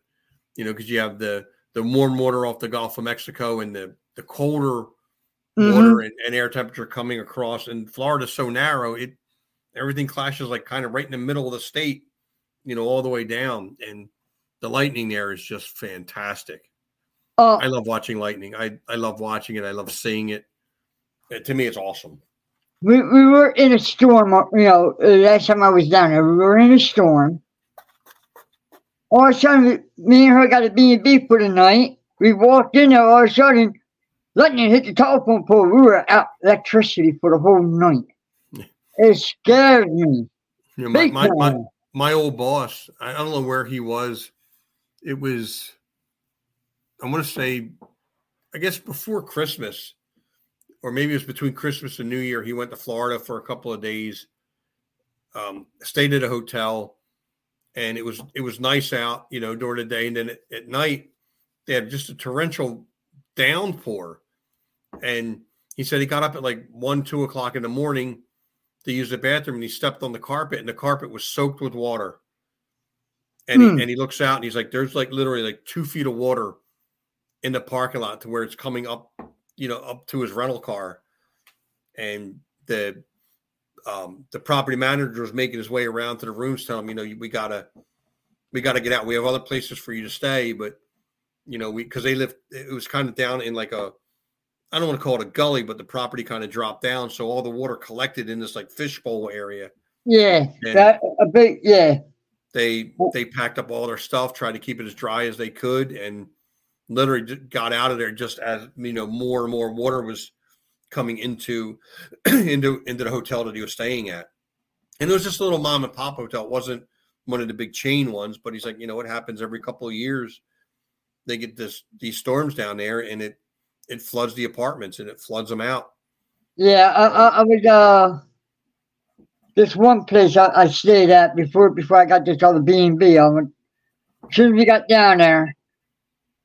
you know because you have the the warm water off the Gulf of Mexico and the the colder Mhm. water and, and air temperature coming across and florida's so narrow it everything clashes like kind of right in the middle of the state you know all the way down and the lightning there is just fantastic Uh, i love watching lightning i i love watching it i love seeing it Uh, to me it's awesome we, we were in a storm, uh, you know, last time I was down there. We were in a storm. All of a sudden, me and her got a B&B for the night. We walked in there, all of a sudden, lightning hit the telephone pole. We were out electricity for the whole night. [laughs] It scared me. you know, my, my, my, my old boss i don't know where he was it was i want to say i guess before christmas or maybe it was between christmas and new year he went to florida for a couple of days um, stayed at a hotel and it was it was nice out you know during the day and then at, at night they had just a torrential downpour and he said he got up at like one two o'clock in the morning to use the bathroom and he stepped on the carpet and the carpet was soaked with water. And Hmm. he and he looks out and he's like, there's like literally like two feet of water in the parking lot to where it's coming up, you know, up to his rental car. And the um the property manager was making his way around to the rooms, telling him, you know, we gotta we gotta get out. We have other places for you to stay, but you know, we because they live it was kind of down in like a I don't want to call it a gully, but the property kind of dropped down. So all the water collected in this like fishbowl area. Yeah, And- that, a big, yeah. They they packed up all their stuff, tried to keep it as dry as they could, and literally got out of there just as you know more and more water was coming into [clears throat] into into the hotel that he was staying at. And it was just a little mom and pop hotel. It wasn't one of the big chain ones, but he's like, you know, what happens every couple of years? They get this these storms down there, and it it floods the apartments and it floods them out. Yeah, I, I, I was, uh, this one place I, I stayed at before before I got this other B and B. I went as soon as we got down there.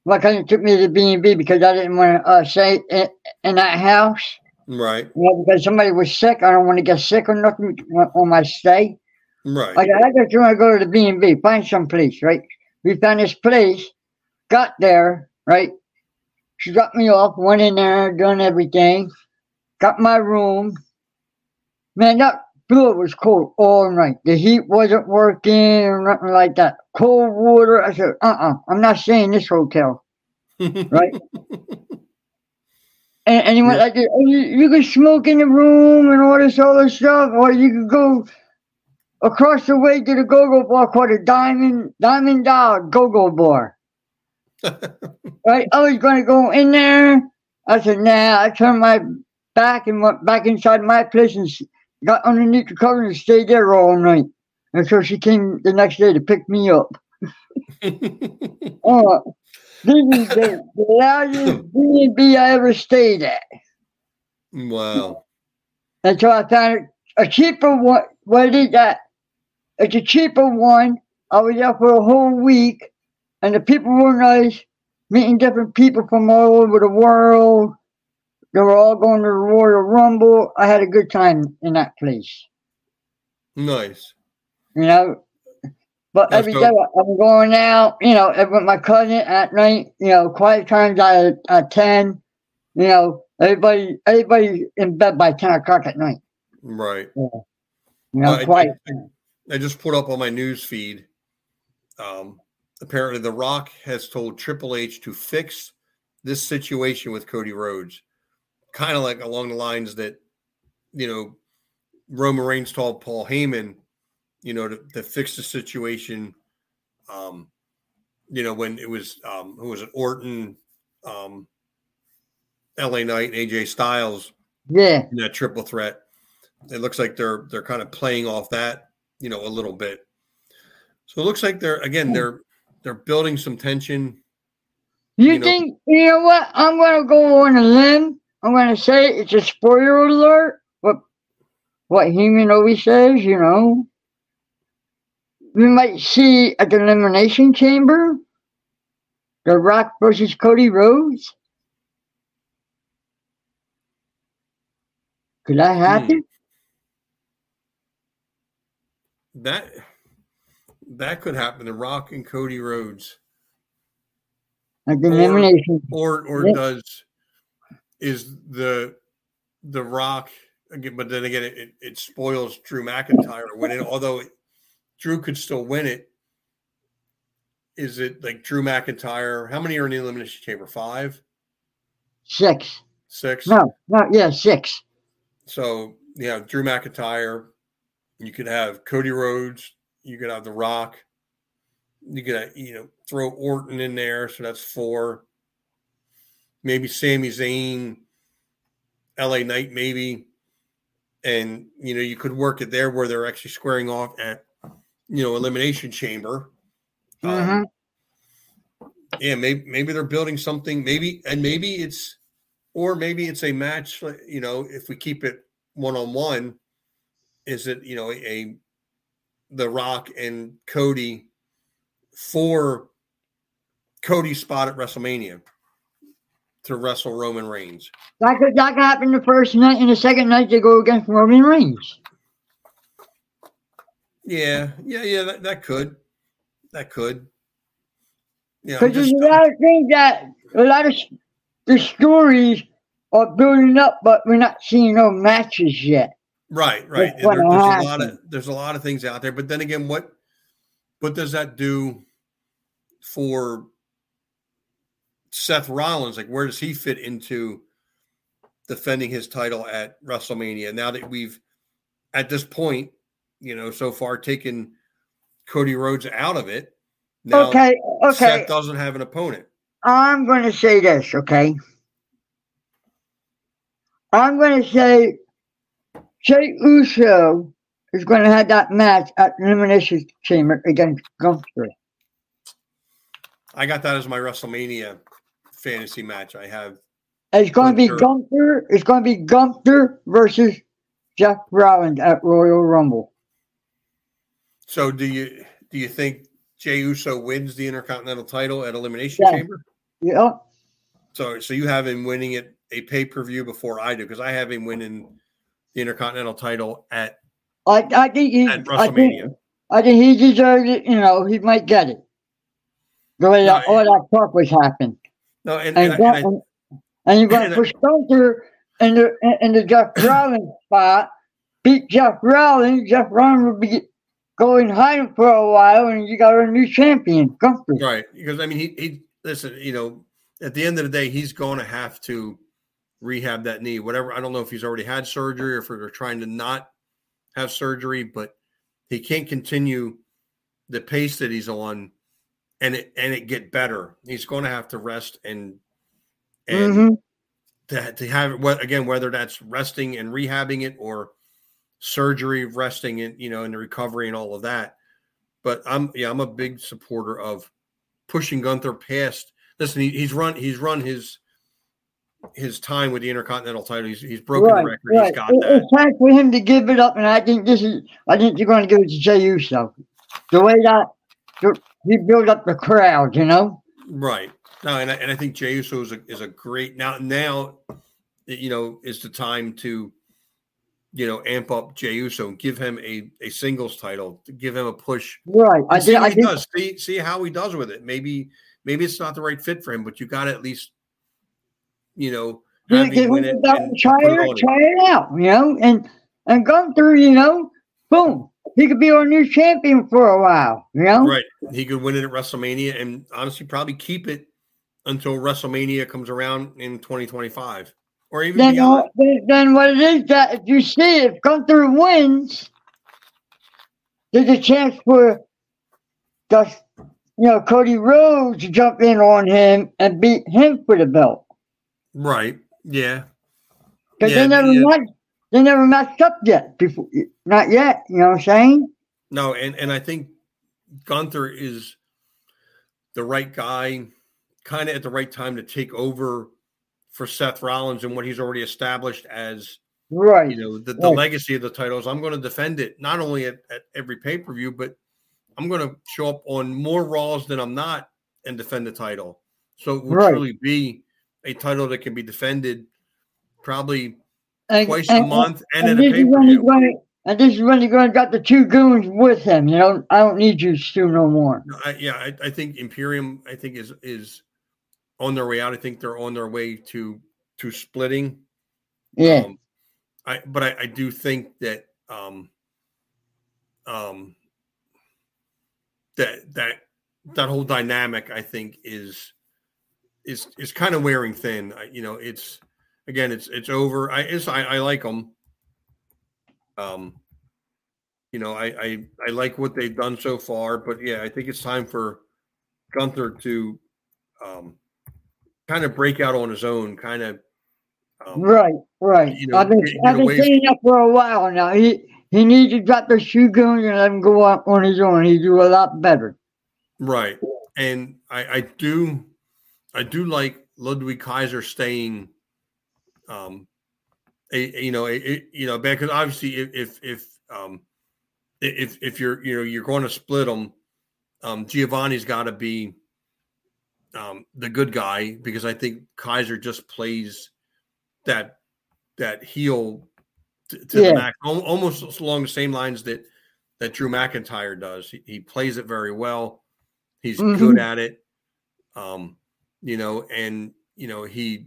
My cousin took me to the B and B because I didn't want to uh, stay in, in that house. Right. You know, because somebody was sick. I don't want to get sick or nothing on my stay. Right. I, I just want to go to the B and B, find some place, right? We found this place, got there, right? She dropped me off, went in there, done everything, got my room. Man, that floor was cold all night. The heat wasn't working or nothing like that. Cold water. I said, uh uh-uh, uh, i am not staying in this hotel, [laughs] right? And, and he went Yeah. like, oh, you, you could smoke in the room and all this other stuff, or you could go across the way to the go-go bar called the Diamond Diamond Dog Go-Go Bar. [laughs] right? I was going to go in there. I said, nah. I turned my back and went back inside my place and got underneath the cover and stayed there all night. And so she came the next day to pick me up. [laughs] Oh, this is the, the loudest B&B I ever stayed at. wow. And so I found a cheaper one. What is that? It's a cheaper one. I was there for a whole week, and the people were nice, meeting different people from all over the world. They were all going to the Royal Rumble. I had a good time in that place, Nice. you know. But That's every dope. day I- I'm going out, you know, with my cousin at night, you know, quiet times at, at 10, you know, everybody, everybody in bed by 10 o'clock at night, Right. you know, Uh, I- quiet. I just put up on my news feed. Um, apparently, The Rock has told Triple H to fix this situation with Cody Rhodes, kind of like along the lines that you know Roman Reigns told Paul Heyman, you know, to, to fix the situation. Um, you know, when it was um, who was it, Orton, um, L.A. Knight, and AJ Styles Yeah. in that triple threat. It looks like they're they're kind of playing off that, you know, a little bit. So it looks like they're again they're they're building some tension. You, You know- think you know what? I'm gonna go on a limb. I'm gonna say it's a spoiler alert. What what Heyman always says, you know. We might see at the elimination chamber The Rock versus Cody Rhodes. Could that hmm. happen? That that could happen. The Rock and Cody Rhodes, Or- elimination. or or Yeah. does is the the Rock again? But then again, it, it, it spoils Drew McIntyre winning. Although it, Drew could still win it. Is it like Drew McIntyre? How many are in the elimination chamber? Five, Six. six. No, no, yeah, six. So yeah, Drew McIntyre. You could have Cody Rhodes. You could have The Rock. You could you know throw Orton in there, so that's four. Maybe Sami Zayn, L.A. Knight, maybe, and you know you could work it there where they're actually squaring off at you know elimination chamber. Um, yeah, maybe maybe they're building something. Maybe and maybe it's or maybe it's a match. You know, if we keep it one on one, is it you know a the Rock and Cody for Cody's spot at WrestleMania to wrestle Roman Reigns? That could that could happen the first night and the second night they go against Roman Reigns. Yeah, yeah, yeah. That, that could, that could. Yeah, Because there's a lot of things that a lot of the stories are building up, but we're not seeing no matches yet. Right, right. There- there's a lot of there's a lot of things out there, but then again, what what does that do for Seth Rollins? Like, where does he fit into defending his title at WrestleMania? Now that we've at this point, you know, so far taken Cody Rhodes out of it. Now okay, okay. Seth doesn't have an opponent. I'm going to say this, okay? I'm going to say Jey Uso is going to have that match at Elimination Chamber against Gunther. I got that as my WrestleMania fantasy match. I have It's going to be Gunther. Gunther. It's going to be Gunther versus Jeff Rollins at Royal Rumble. So do you do you think Jey Uso wins the Intercontinental title at Elimination Yeah. Chamber? Yeah, So so you have him winning it a pay per view before I do because I have him winning the Intercontinental title at I, I think he. at I think, WrestleMania. I think he deserves it. You know, he might get it. The way that No, all that talk was happening, No, and, and and, Gun- and I- and, and you're going and to I- push Gunther in the in, the Jeff [clears throat] Rollins spot, beat Jeff Rollins. Jeff Rollins will be going hiding for a while, and you got a new champion, Gunther. Right. Because I mean he he listen, you know, at the end of the day, he's going to have to rehab that knee. Whatever. I don't know if he's already had surgery or if they're trying to not have surgery, but he can't continue the pace that he's on and it and it get better. He's going to have to rest and and Mhm. to, to have what again, whether that's resting and rehabbing it or surgery, resting and you know, and the recovery and all of that. But I'm yeah, I'm a big supporter of pushing Gunther past. Listen, he, he's run he's run his his time with the Intercontinental title. He's he's broken the record. He's got It- that. It's time for him to give it up, and I think this is. I think you're going to give it to Jey Uso. The way that the- he built up the crowd, you know. Right. No, and I, and I think Jey Uso is a, is a great now now you know is the time to you know amp up Jey Uso and give him a, a singles title, to give him a push. Right. I see did. I he did. does. See see how he does with it. Maybe maybe it's not the right fit for him, but you got to at least you know have Give win it and try it try it out, you know, and and Gunther, you know, boom, he could be our new champion for a while, you know. Right. He could win it at WrestleMania and honestly probably keep it until WrestleMania comes around in 2025 or even Then, beyond. then, then what it is that if you see if Gunther wins, there's a chance for the you know Cody Rhodes to jump in on him and beat him for the belt Right. Yeah. because Yeah, they never yeah. matched, they never matched up yet before, not yet. You know what I'm saying? No, and and I think Gunther is the right guy, kind of at the right time to take over for Seth Rollins and what he's already established as Right. you know the, the Right. legacy of the titles. I'm going to defend it not only at, at every pay per view, but I'm going to show up on more Raws than I'm not and defend the title. So it will Right. truly be a title that can be defended probably And, twice and- a month and, and at a this pay is per view. And this is when he's going to got the two goons with him. You know, I don't need you, Stu, no more. No, I, yeah, I, I think Imperium. I think is is on their way out. I think they're on their way to to splitting. Yeah. Um, I but I, I do think that um um that that that whole dynamic I think is is is kind of wearing thin. I, you know, it's again, it's it's over. I it's I, I like them. Um, you know, I, I I like what they've done so far, but yeah, I think it's time for Gunther to um kind of break out on his own, kind of um, Right, right. you know, I've been get- I've been saying that for a while now. He he needs to drop the shoe goons and let him go out on his own. He do a lot better. Right. And I, I do I do like Ludwig Kaiser staying um a, a- you know a, you know because obviously if if if um if if you're you know you're going to split them um Giovanni's got to be um the good guy because I think Kaiser just plays that that heel to, to Yeah. the max almost along the same lines that that Drew McIntyre does he, he plays it very well he's Mhm. good at it um you know and you know he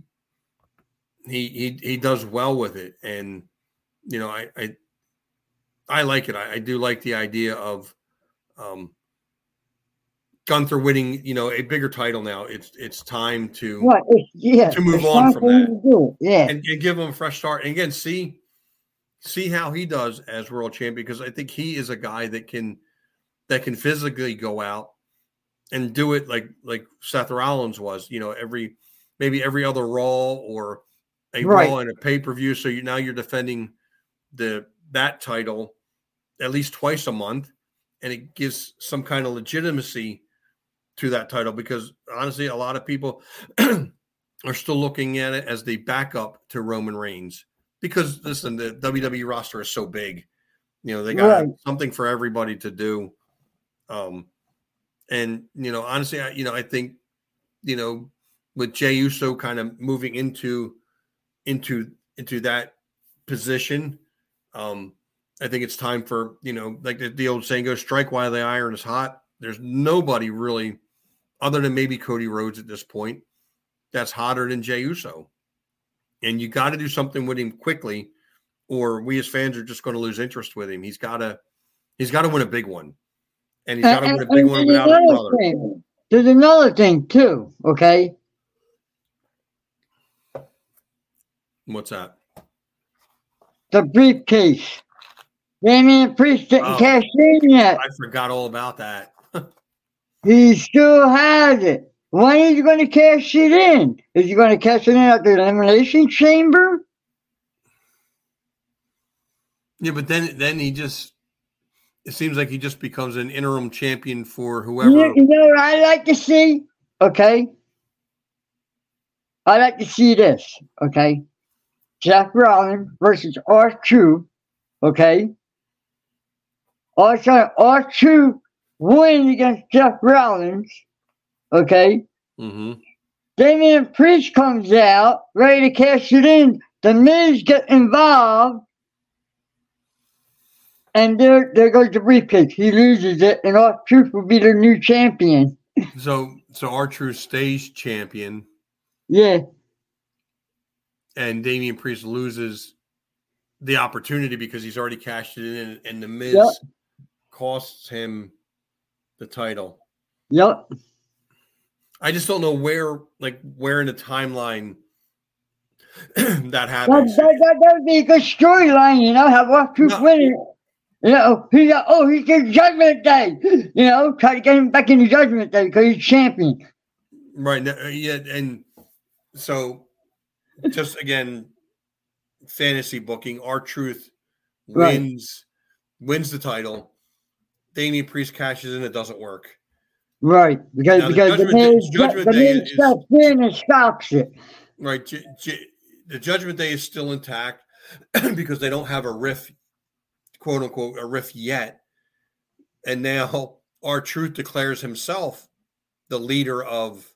he he he does well with it and you know i i i like it i, I do like the idea of um gunther winning you know a bigger title now it's it's time to What? Yeah. To move on from that. to do it. Yeah. and, and give him a fresh start and again see see how he does as world champion because i think he is a guy that can that can physically go out and do it like like seth rollins was you know every maybe every other raw or a Right. raw and a pay-per-view so you now you're defending the that title at least twice a month and it gives some kind of legitimacy to that title because honestly a lot of people [clears throat] are still looking at it as the backup to Roman Reigns because listen, the WWE roster is so big. You know, they got Right. something for everybody to do. Um, and you know, honestly, I, you know, I think you know with Jey Uso kind of moving into into into that position, um, I think it's time for you know, like the, the old saying goes, "Strike while the iron is hot." There's nobody really, other than maybe Cody Rhodes at this point, that's hotter than Jey Uso, and you got to do something with him quickly, or we as fans are just going to lose interest with him. He's got to, he's got to win a big one, and he's got to win a big one without his brother. Thing. There's another thing too. Okay. What's that? The briefcase. Damian Priest didn't Oh. cash in yet. I forgot all about that. [laughs] He still has it. When is he going to cash it in? Is he going to cash it in at the Elimination Chamber? Yeah, but then then he just it seems like he just becomes an interim champion for whoever. You, you know what I like to see? Okay. I like to see this. Okay. Jeff Rollins versus R True. Okay. Also, R True wins against Jeff Rollins. Okay. hmm Damian Priest comes out, ready to cash it in. The Miz get involved. And there, there goes the briefcase. He loses it, and R-Truth will be the new champion. So so our true stays champion, Yeah. and Damian Priest loses the opportunity because he's already cashed it in, and the Miz Yep. costs him the title. Yep. I just don't know where, like, where in the timeline [clears throat] that That, happens. that, that, that would be a good storyline, you know, have R-Truth No. win it. You know, he's like, oh, he's the Judgment Day. You know, try to get him back in Judgment Day because he's champion. Right. uh, Yeah. And so, just again, fantasy booking, R-Truth Right. wins wins the title. Damian Priest cashes in, it doesn't work. Right. Because, Now, the because the Judgment Day- Miz, Judgment the Day Miz is- steps in and stops it. Right. J- J- the Judgment Day is still intact [clears throat] because they don't have a riff, quote unquote, a riff yet. And now R-Truth declares himself the leader of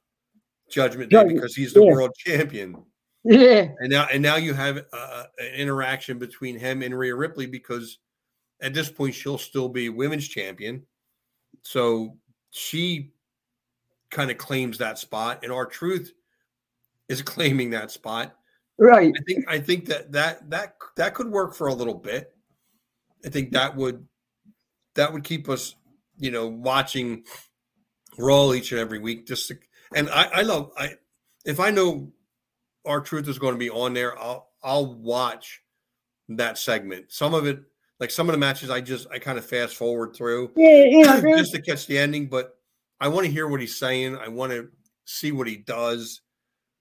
Judgment Day because he's the yeah. world champion. Yeah. And now, and now you have uh, an interaction between him and Rhea Ripley because at this point she'll still be women's champion. So she kind of claims that spot, and R-Truth is [laughs] claiming that spot. Right. I think I think that that that that could work for a little bit. I think that would that would keep us, you know, watching Raw each and every week. Just to, and I, I love I if I know R-Truth is going to be on there, I'll I'll watch that segment. Some of it, like some of the matches, I just I kind of fast forward through Yeah, there's- [clears throat] just to catch the ending. But I want to hear what he's saying. I want to see what he does.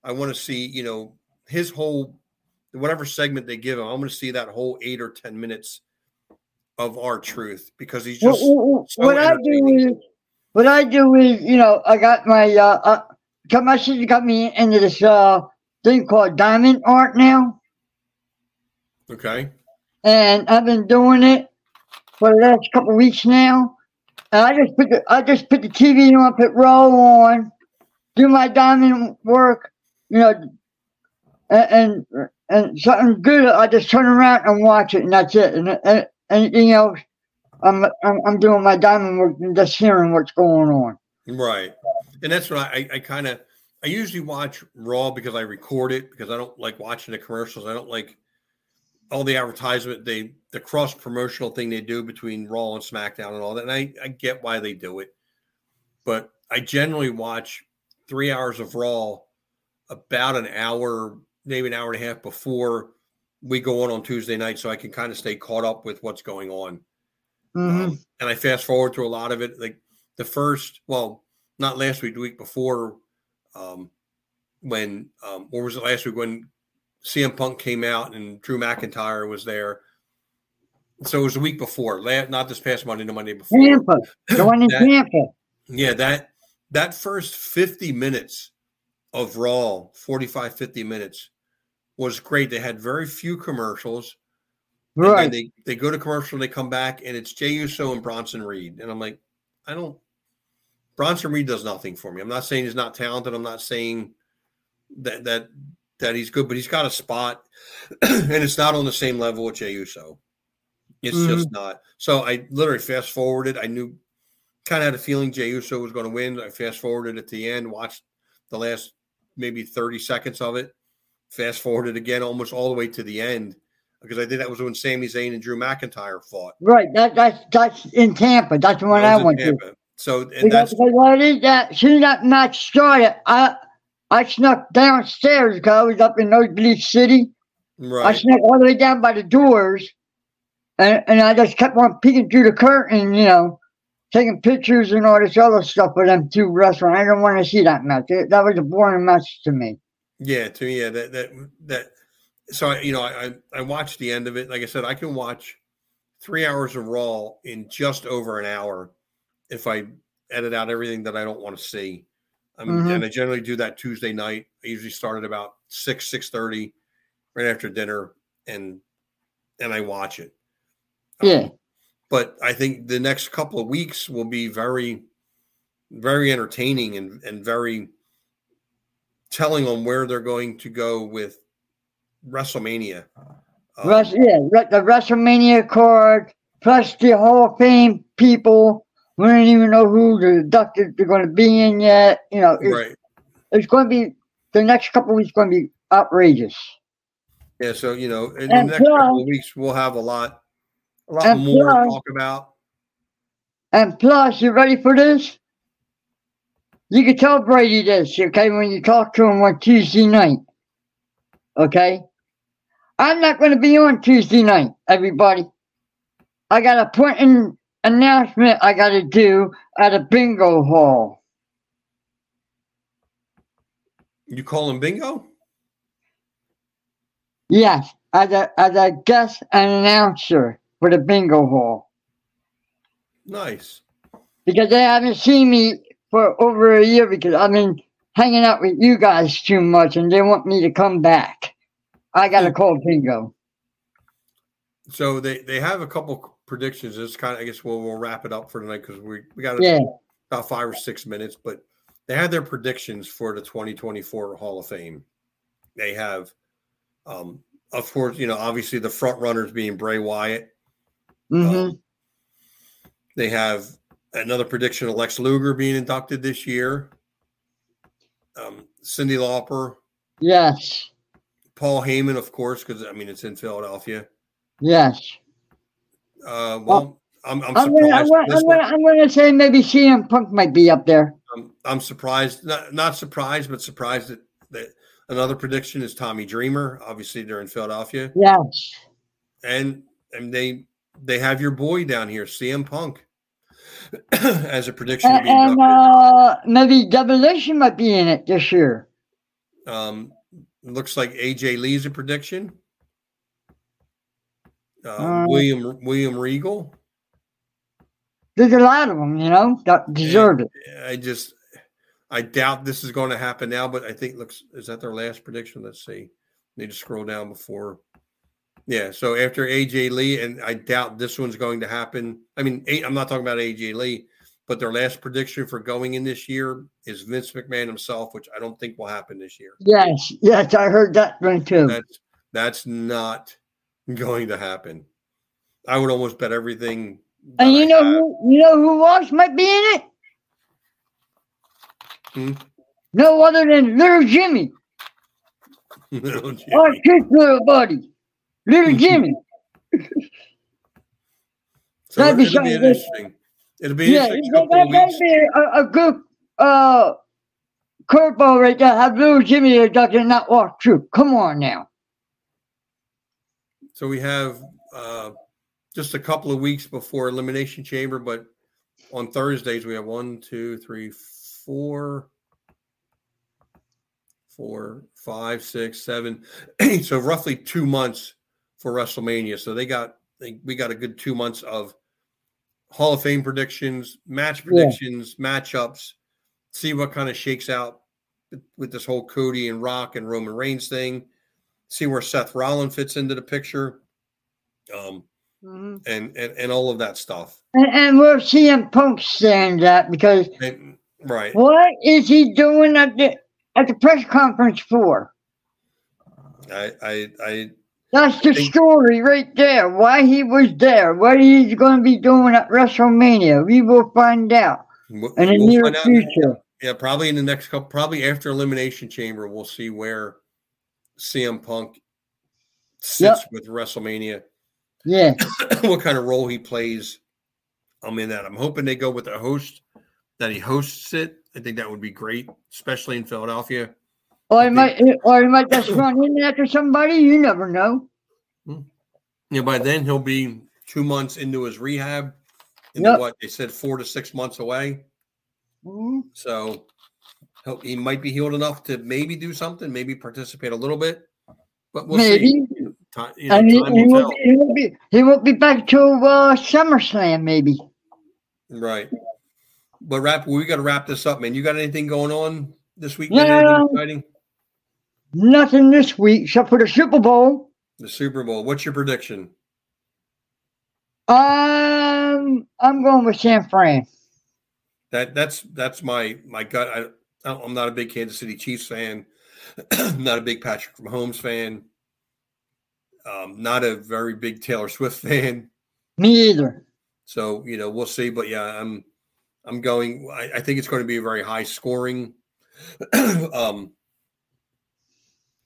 I want to see, you know, his whole whatever segment they give him. I'm going to see that whole eight or ten minutes of R-Truth because he's just what- so what I do is, what I do is, you know, I got my, uh, uh got my sister got me into this, uh, thing called diamond art now. okay. and I've been doing it for the last couple of weeks now. And I just put the I just put the TV on, put roll on, do my diamond work, you know, and and, and something good. I just turn around and watch it, and that's it. And, and anything else, I'm, I'm I'm doing my diamond work and just hearing what's going on. Right. And that's what I, I kind of, I usually watch Raw because I record it because I don't like watching the commercials. I don't like all the advertisement, they, the cross promotional thing they do between Raw and SmackDown and all that. And I, I get why they do it. But I generally watch three hours of Raw about an hour, maybe an hour and a half before we go on on Tuesday night so I can kind of stay caught up with what's going on. hmm Um, and I fast forward through a lot of it. Like the first, well, not last week, the week before, um, when um, what was it last week when CM Punk came out and Drew McIntyre was there. So it was the week before, not this past Monday, the Monday before. Tampa, the one in That- Tampa. Yeah, that that first 50 minutes of Raw, 45, 50 minutes was great. They had very few commercials. Right. they, they go to commercial, they come back, and it's Jey Uso and Bronson Reed. And I'm like, I don't Bronson Reed does nothing for me. I'm not saying he's not talented. I'm not saying that that that he's good, but he's got a spot, [clears throat] and it's not on the same level with Jey Uso. It's mm-hmm. just not. So I literally fast forwarded. I knew kind of had a feeling Jey Uso was going to win. I fast forwarded at the end, watched the last maybe 30 seconds of it, fast forwarded again almost all the way to the end because I think that was when Sami Zayn and Drew McIntyre fought. Right. That, that's that's in Tampa. That's the one I went to. So and because, that's what is that? Soon that match started, I I snuck downstairs because I was up in Nosebleed City. Right. I snuck all the way down by the doors, and, and I just kept on peeking through the curtain, you know, taking pictures and all this other stuff with them two wrestling. I didn't want to see that match. That was a boring match to me. Yeah, to me, yeah, that that that. So you know, I I watched the end of it. Like I said, I can watch three hours of Raw in just over an hour if I edit out everything that I don't want to see. I mean, mm-hmm. and I generally do that Tuesday night. I usually start at about six six thirty, right after dinner, and and I watch it. Yeah. Um, but I think the next couple of weeks will be very, very entertaining and, and very telling them where they're going to go with WrestleMania. Um, yeah, the WrestleMania card plus the Hall of Fame people. We don't even know who the inducted they're going to be in yet. You know, it's, right. it's going to be the next couple weeks going to be outrageous. Yeah, so you know, in and the next plus, couple of weeks we'll have a lot a lot more plus, to talk about. And plus, you ready for this? You can tell Brady this, okay, when you talk to him on Tuesday night. Okay? I'm not going to be on Tuesday night, everybody. I got a important announcement I got to do at a bingo hall. You call him bingo? Yes, as a, as a guest announcer for the bingo hall. Nice. Because they haven't seen me for over a year because I've been hanging out with you guys too much and they want me to come back. I got to call bingo. So they, they have a couple predictions. It's kind of, I guess we'll, we'll wrap it up for tonight because we, we got yeah. about five or six minutes, but they had their predictions for the 2024 Hall of Fame. They have, um, of course, you know, obviously the front runners being Bray Wyatt, Mm-hmm. Um, they have another prediction of Lex Luger being inducted this year. Um, Cyndi Lauper. Yes. Paul Heyman, of course, because I mean it's in Philadelphia. Yes. Uh, well, I'm, I'm, I'm. Gonna, I'm, gonna, I'm, gonna, say maybe CM Punk might be up there. I'm, I'm surprised, not, not surprised, but surprised that, that another prediction is Tommy Dreamer. Obviously, they're in Philadelphia. Yes. And and they they have your boy down here, CM Punk, [coughs] as a prediction. And, and uh, maybe Demolition might be in it this year. Um, looks like AJ Lee's a prediction. Uh, uh, William William Regal. There's a lot of them, you know, that deserve it. I just, I doubt this is going to happen now, but I think looks is that their last prediction? Let's see. Need to scroll down before yeah. So after AJ Lee, and I doubt this one's going to happen. I mean, I'm not talking about AJ Lee, but their last prediction for going in this year is Vince McMahon himself, which I don't think will happen this year. Yes. Yes. I heard that one too. That's, that's not going to happen. I would almost bet everything. And you I know have. who you know who else might be in it? Hmm? No other than little Jimmy. [laughs] little Jimmy. Our little buddy. Little Jimmy. [laughs] so that'd be, it'll be interesting. It'll be yeah, interesting. That, that'd be a, a good uh, curveball right there. Have little Jimmy there duck and not walk through. Come on now. So we have uh, just a couple of weeks before Elimination Chamber, but on Thursdays we have one, two, three, four, four, five, six, seven, eight. [clears throat] So roughly two months for WrestleMania. So they got they, we got a good two months of Hall of Fame predictions, match predictions, yeah. matchups. See what kind of shakes out with this whole Cody and Rock and Roman Reigns thing. See where Seth Rollins fits into the picture, um, mm-hmm. and, and and all of that stuff. And, and where CM Punk stands at because and, right, what is he doing at the at the press conference for? I I I That's the story right there. Why he was there, what he's going to be doing at WrestleMania. We will find out We'll- in the we'll near find out- future. Yeah, probably in the next couple, probably after Elimination Chamber, we'll see where CM Punk sits with WrestleMania, Yeah. [coughs] what kind of role he plays. I'm in that. I'm hoping they go with a host that he hosts it. I think that would be great, especially in Philadelphia. Or he might, or he might just run in after somebody. You never know. Yeah, by then he'll be two months into his rehab, and Yep. what they said four to six months away. Mhm. So he'll, he might be healed enough to maybe do something, maybe participate a little bit, but we'll Maybe. see. Time, you know, and he, he, will won't be, he won't be. He won't be back to uh, SummerSlam. Maybe. Right. But wrap, we got to wrap this up, man. You got anything going on this week? No. Anything exciting? Nothing this week except for the Super Bowl. The Super Bowl. What's your prediction? Um, I'm going with San Fran. That that's that's my my gut. I I'm not a big Kansas City Chiefs fan. [clears throat] Not a big Patrick Mahomes fan. Um, not a very big Taylor Swift [laughs] fan. Me either. So you know we'll see. But yeah, I'm I'm going. I, I think it's going to be a very high scoring. [clears throat] um,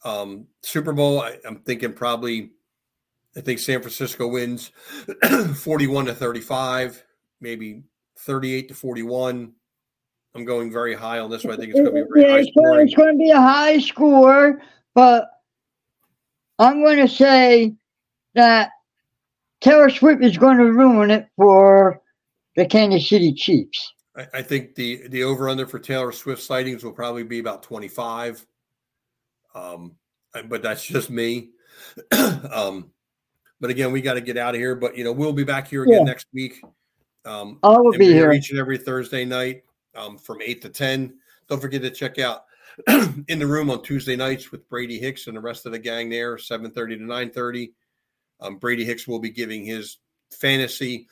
um, Super Bowl. I, I'm thinking probably. I think San Francisco wins [clears throat] 41 to 35, maybe 38 to 41. I'm going very high on this one. I think it's going to be very high scoring. it's going to be a high score, but I'm going to say that Taylor Swift is going to ruin it for the Kansas City Chiefs. I, I think the the over under for Taylor Swift sightings will probably be about 25. Um, but that's just me. [clears throat] um, but again, we got to get out of here. But you know, we'll be back here again Yeah. next week. Um, I will be here. each and every Thursday night um, from eight to ten. Don't forget to check out [clears throat] in the room on Tuesday nights with Brady Hicks and the rest of the gang there, seven thirty to nine thirty. Um, Brady Hicks will be giving his fantasy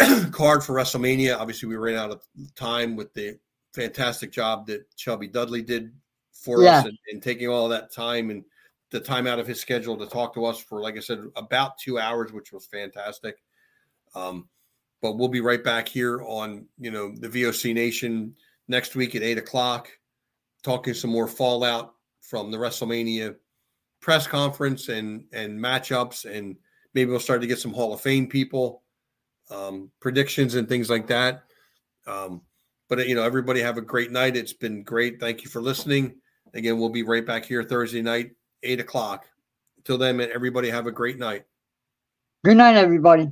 [clears throat] card for WrestleMania. Obviously, we ran out of time with the fantastic job that Chubby Dudley did for Yeah. us and, and taking all that time and the time out of his schedule to talk to us for, like I said, about two hours, which was fantastic. Um, but we'll be right back here on you know the VOC Nation next week at eight o'clock, talking some more fallout from the WrestleMania press conference and and matchups, and maybe we'll start to get some Hall of Fame people, um, predictions and things like that. Um, but you know, everybody have a great night. It's been great. Thank you for listening. Again, we'll be right back here Thursday night, eight o'clock. Till then, man, everybody have a great night. Good night, everybody.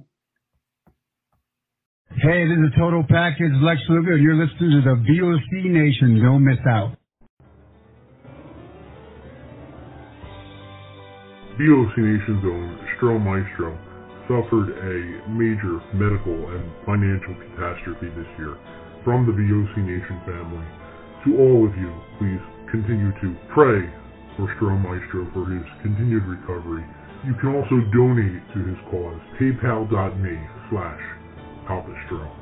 Hey, this is Total Package Lex Luger. You're listening to the VOC Nation. Don't miss out. VOC Nation's own Stro Maestro suffered a major medical and financial catastrophe this year. From the VOC Nation family to all of you, please continue to pray for Stro Maestro for his continued recovery. You can also donate to his cause. PayPal.me slash Palpastro.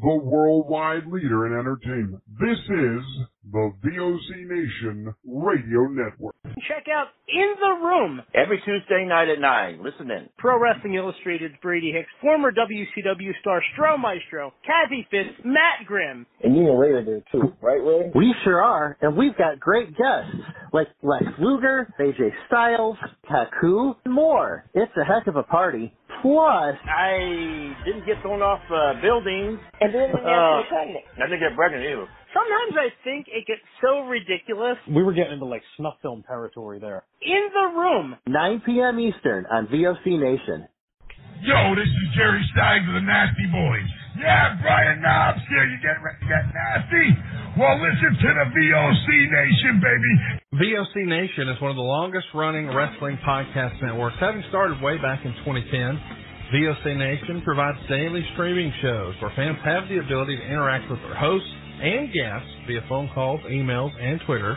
The worldwide leader in entertainment. This is the VOC Nation Radio Network. Check out In the Room, Every Tuesday night at 9. Listen in. Pro Wrestling Illustrated's Brady Hicks, former WCW star Stro Maestro, Kathy Fitz, Matt Grimm. And you and Ray are there too, right, Ray? We sure are, and we've got great guests like Lex Luger, AJ Styles, Taku, and more. It's a heck of a party. Plus, I didn't get thrown off uh, buildings. and then Uh, pregnant. I didn't get pregnant either. Sometimes I think it gets so ridiculous. We were getting into like snuff film territory there. In the Room, 9 p.m. Eastern on VOC Nation. Yo, this is Jerry Stein of the Nasty Boys. Yeah, Brian Knobbs here. You getting ready get nasty? Well, listen to the VOC Nation, baby. VOC Nation is one of the longest running wrestling podcast networks, having started way back in 2010. VOC Nation provides daily streaming shows where fans have the ability to interact with their hosts and guests via phone calls, emails, and Twitter.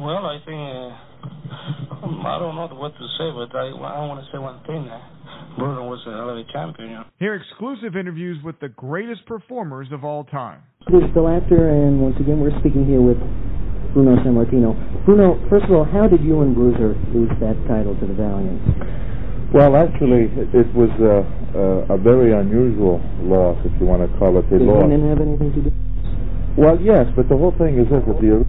Well, I think uh, I don't know what to say, but I, I want to say one thing. Uh, Bruno was a hell of a champion. You know? Hear exclusive interviews with the greatest performers of all time. This is Bill Apter, and once again, we're speaking here with Bruno Sammartino. Bruno, first of all, how did you and Bruiser lose that title to the Valiants? Well, actually, it was a, a, a very unusual loss, if you want to call it a Did loss. Heenan have anything to do? Well, yes, but the whole thing is this, that the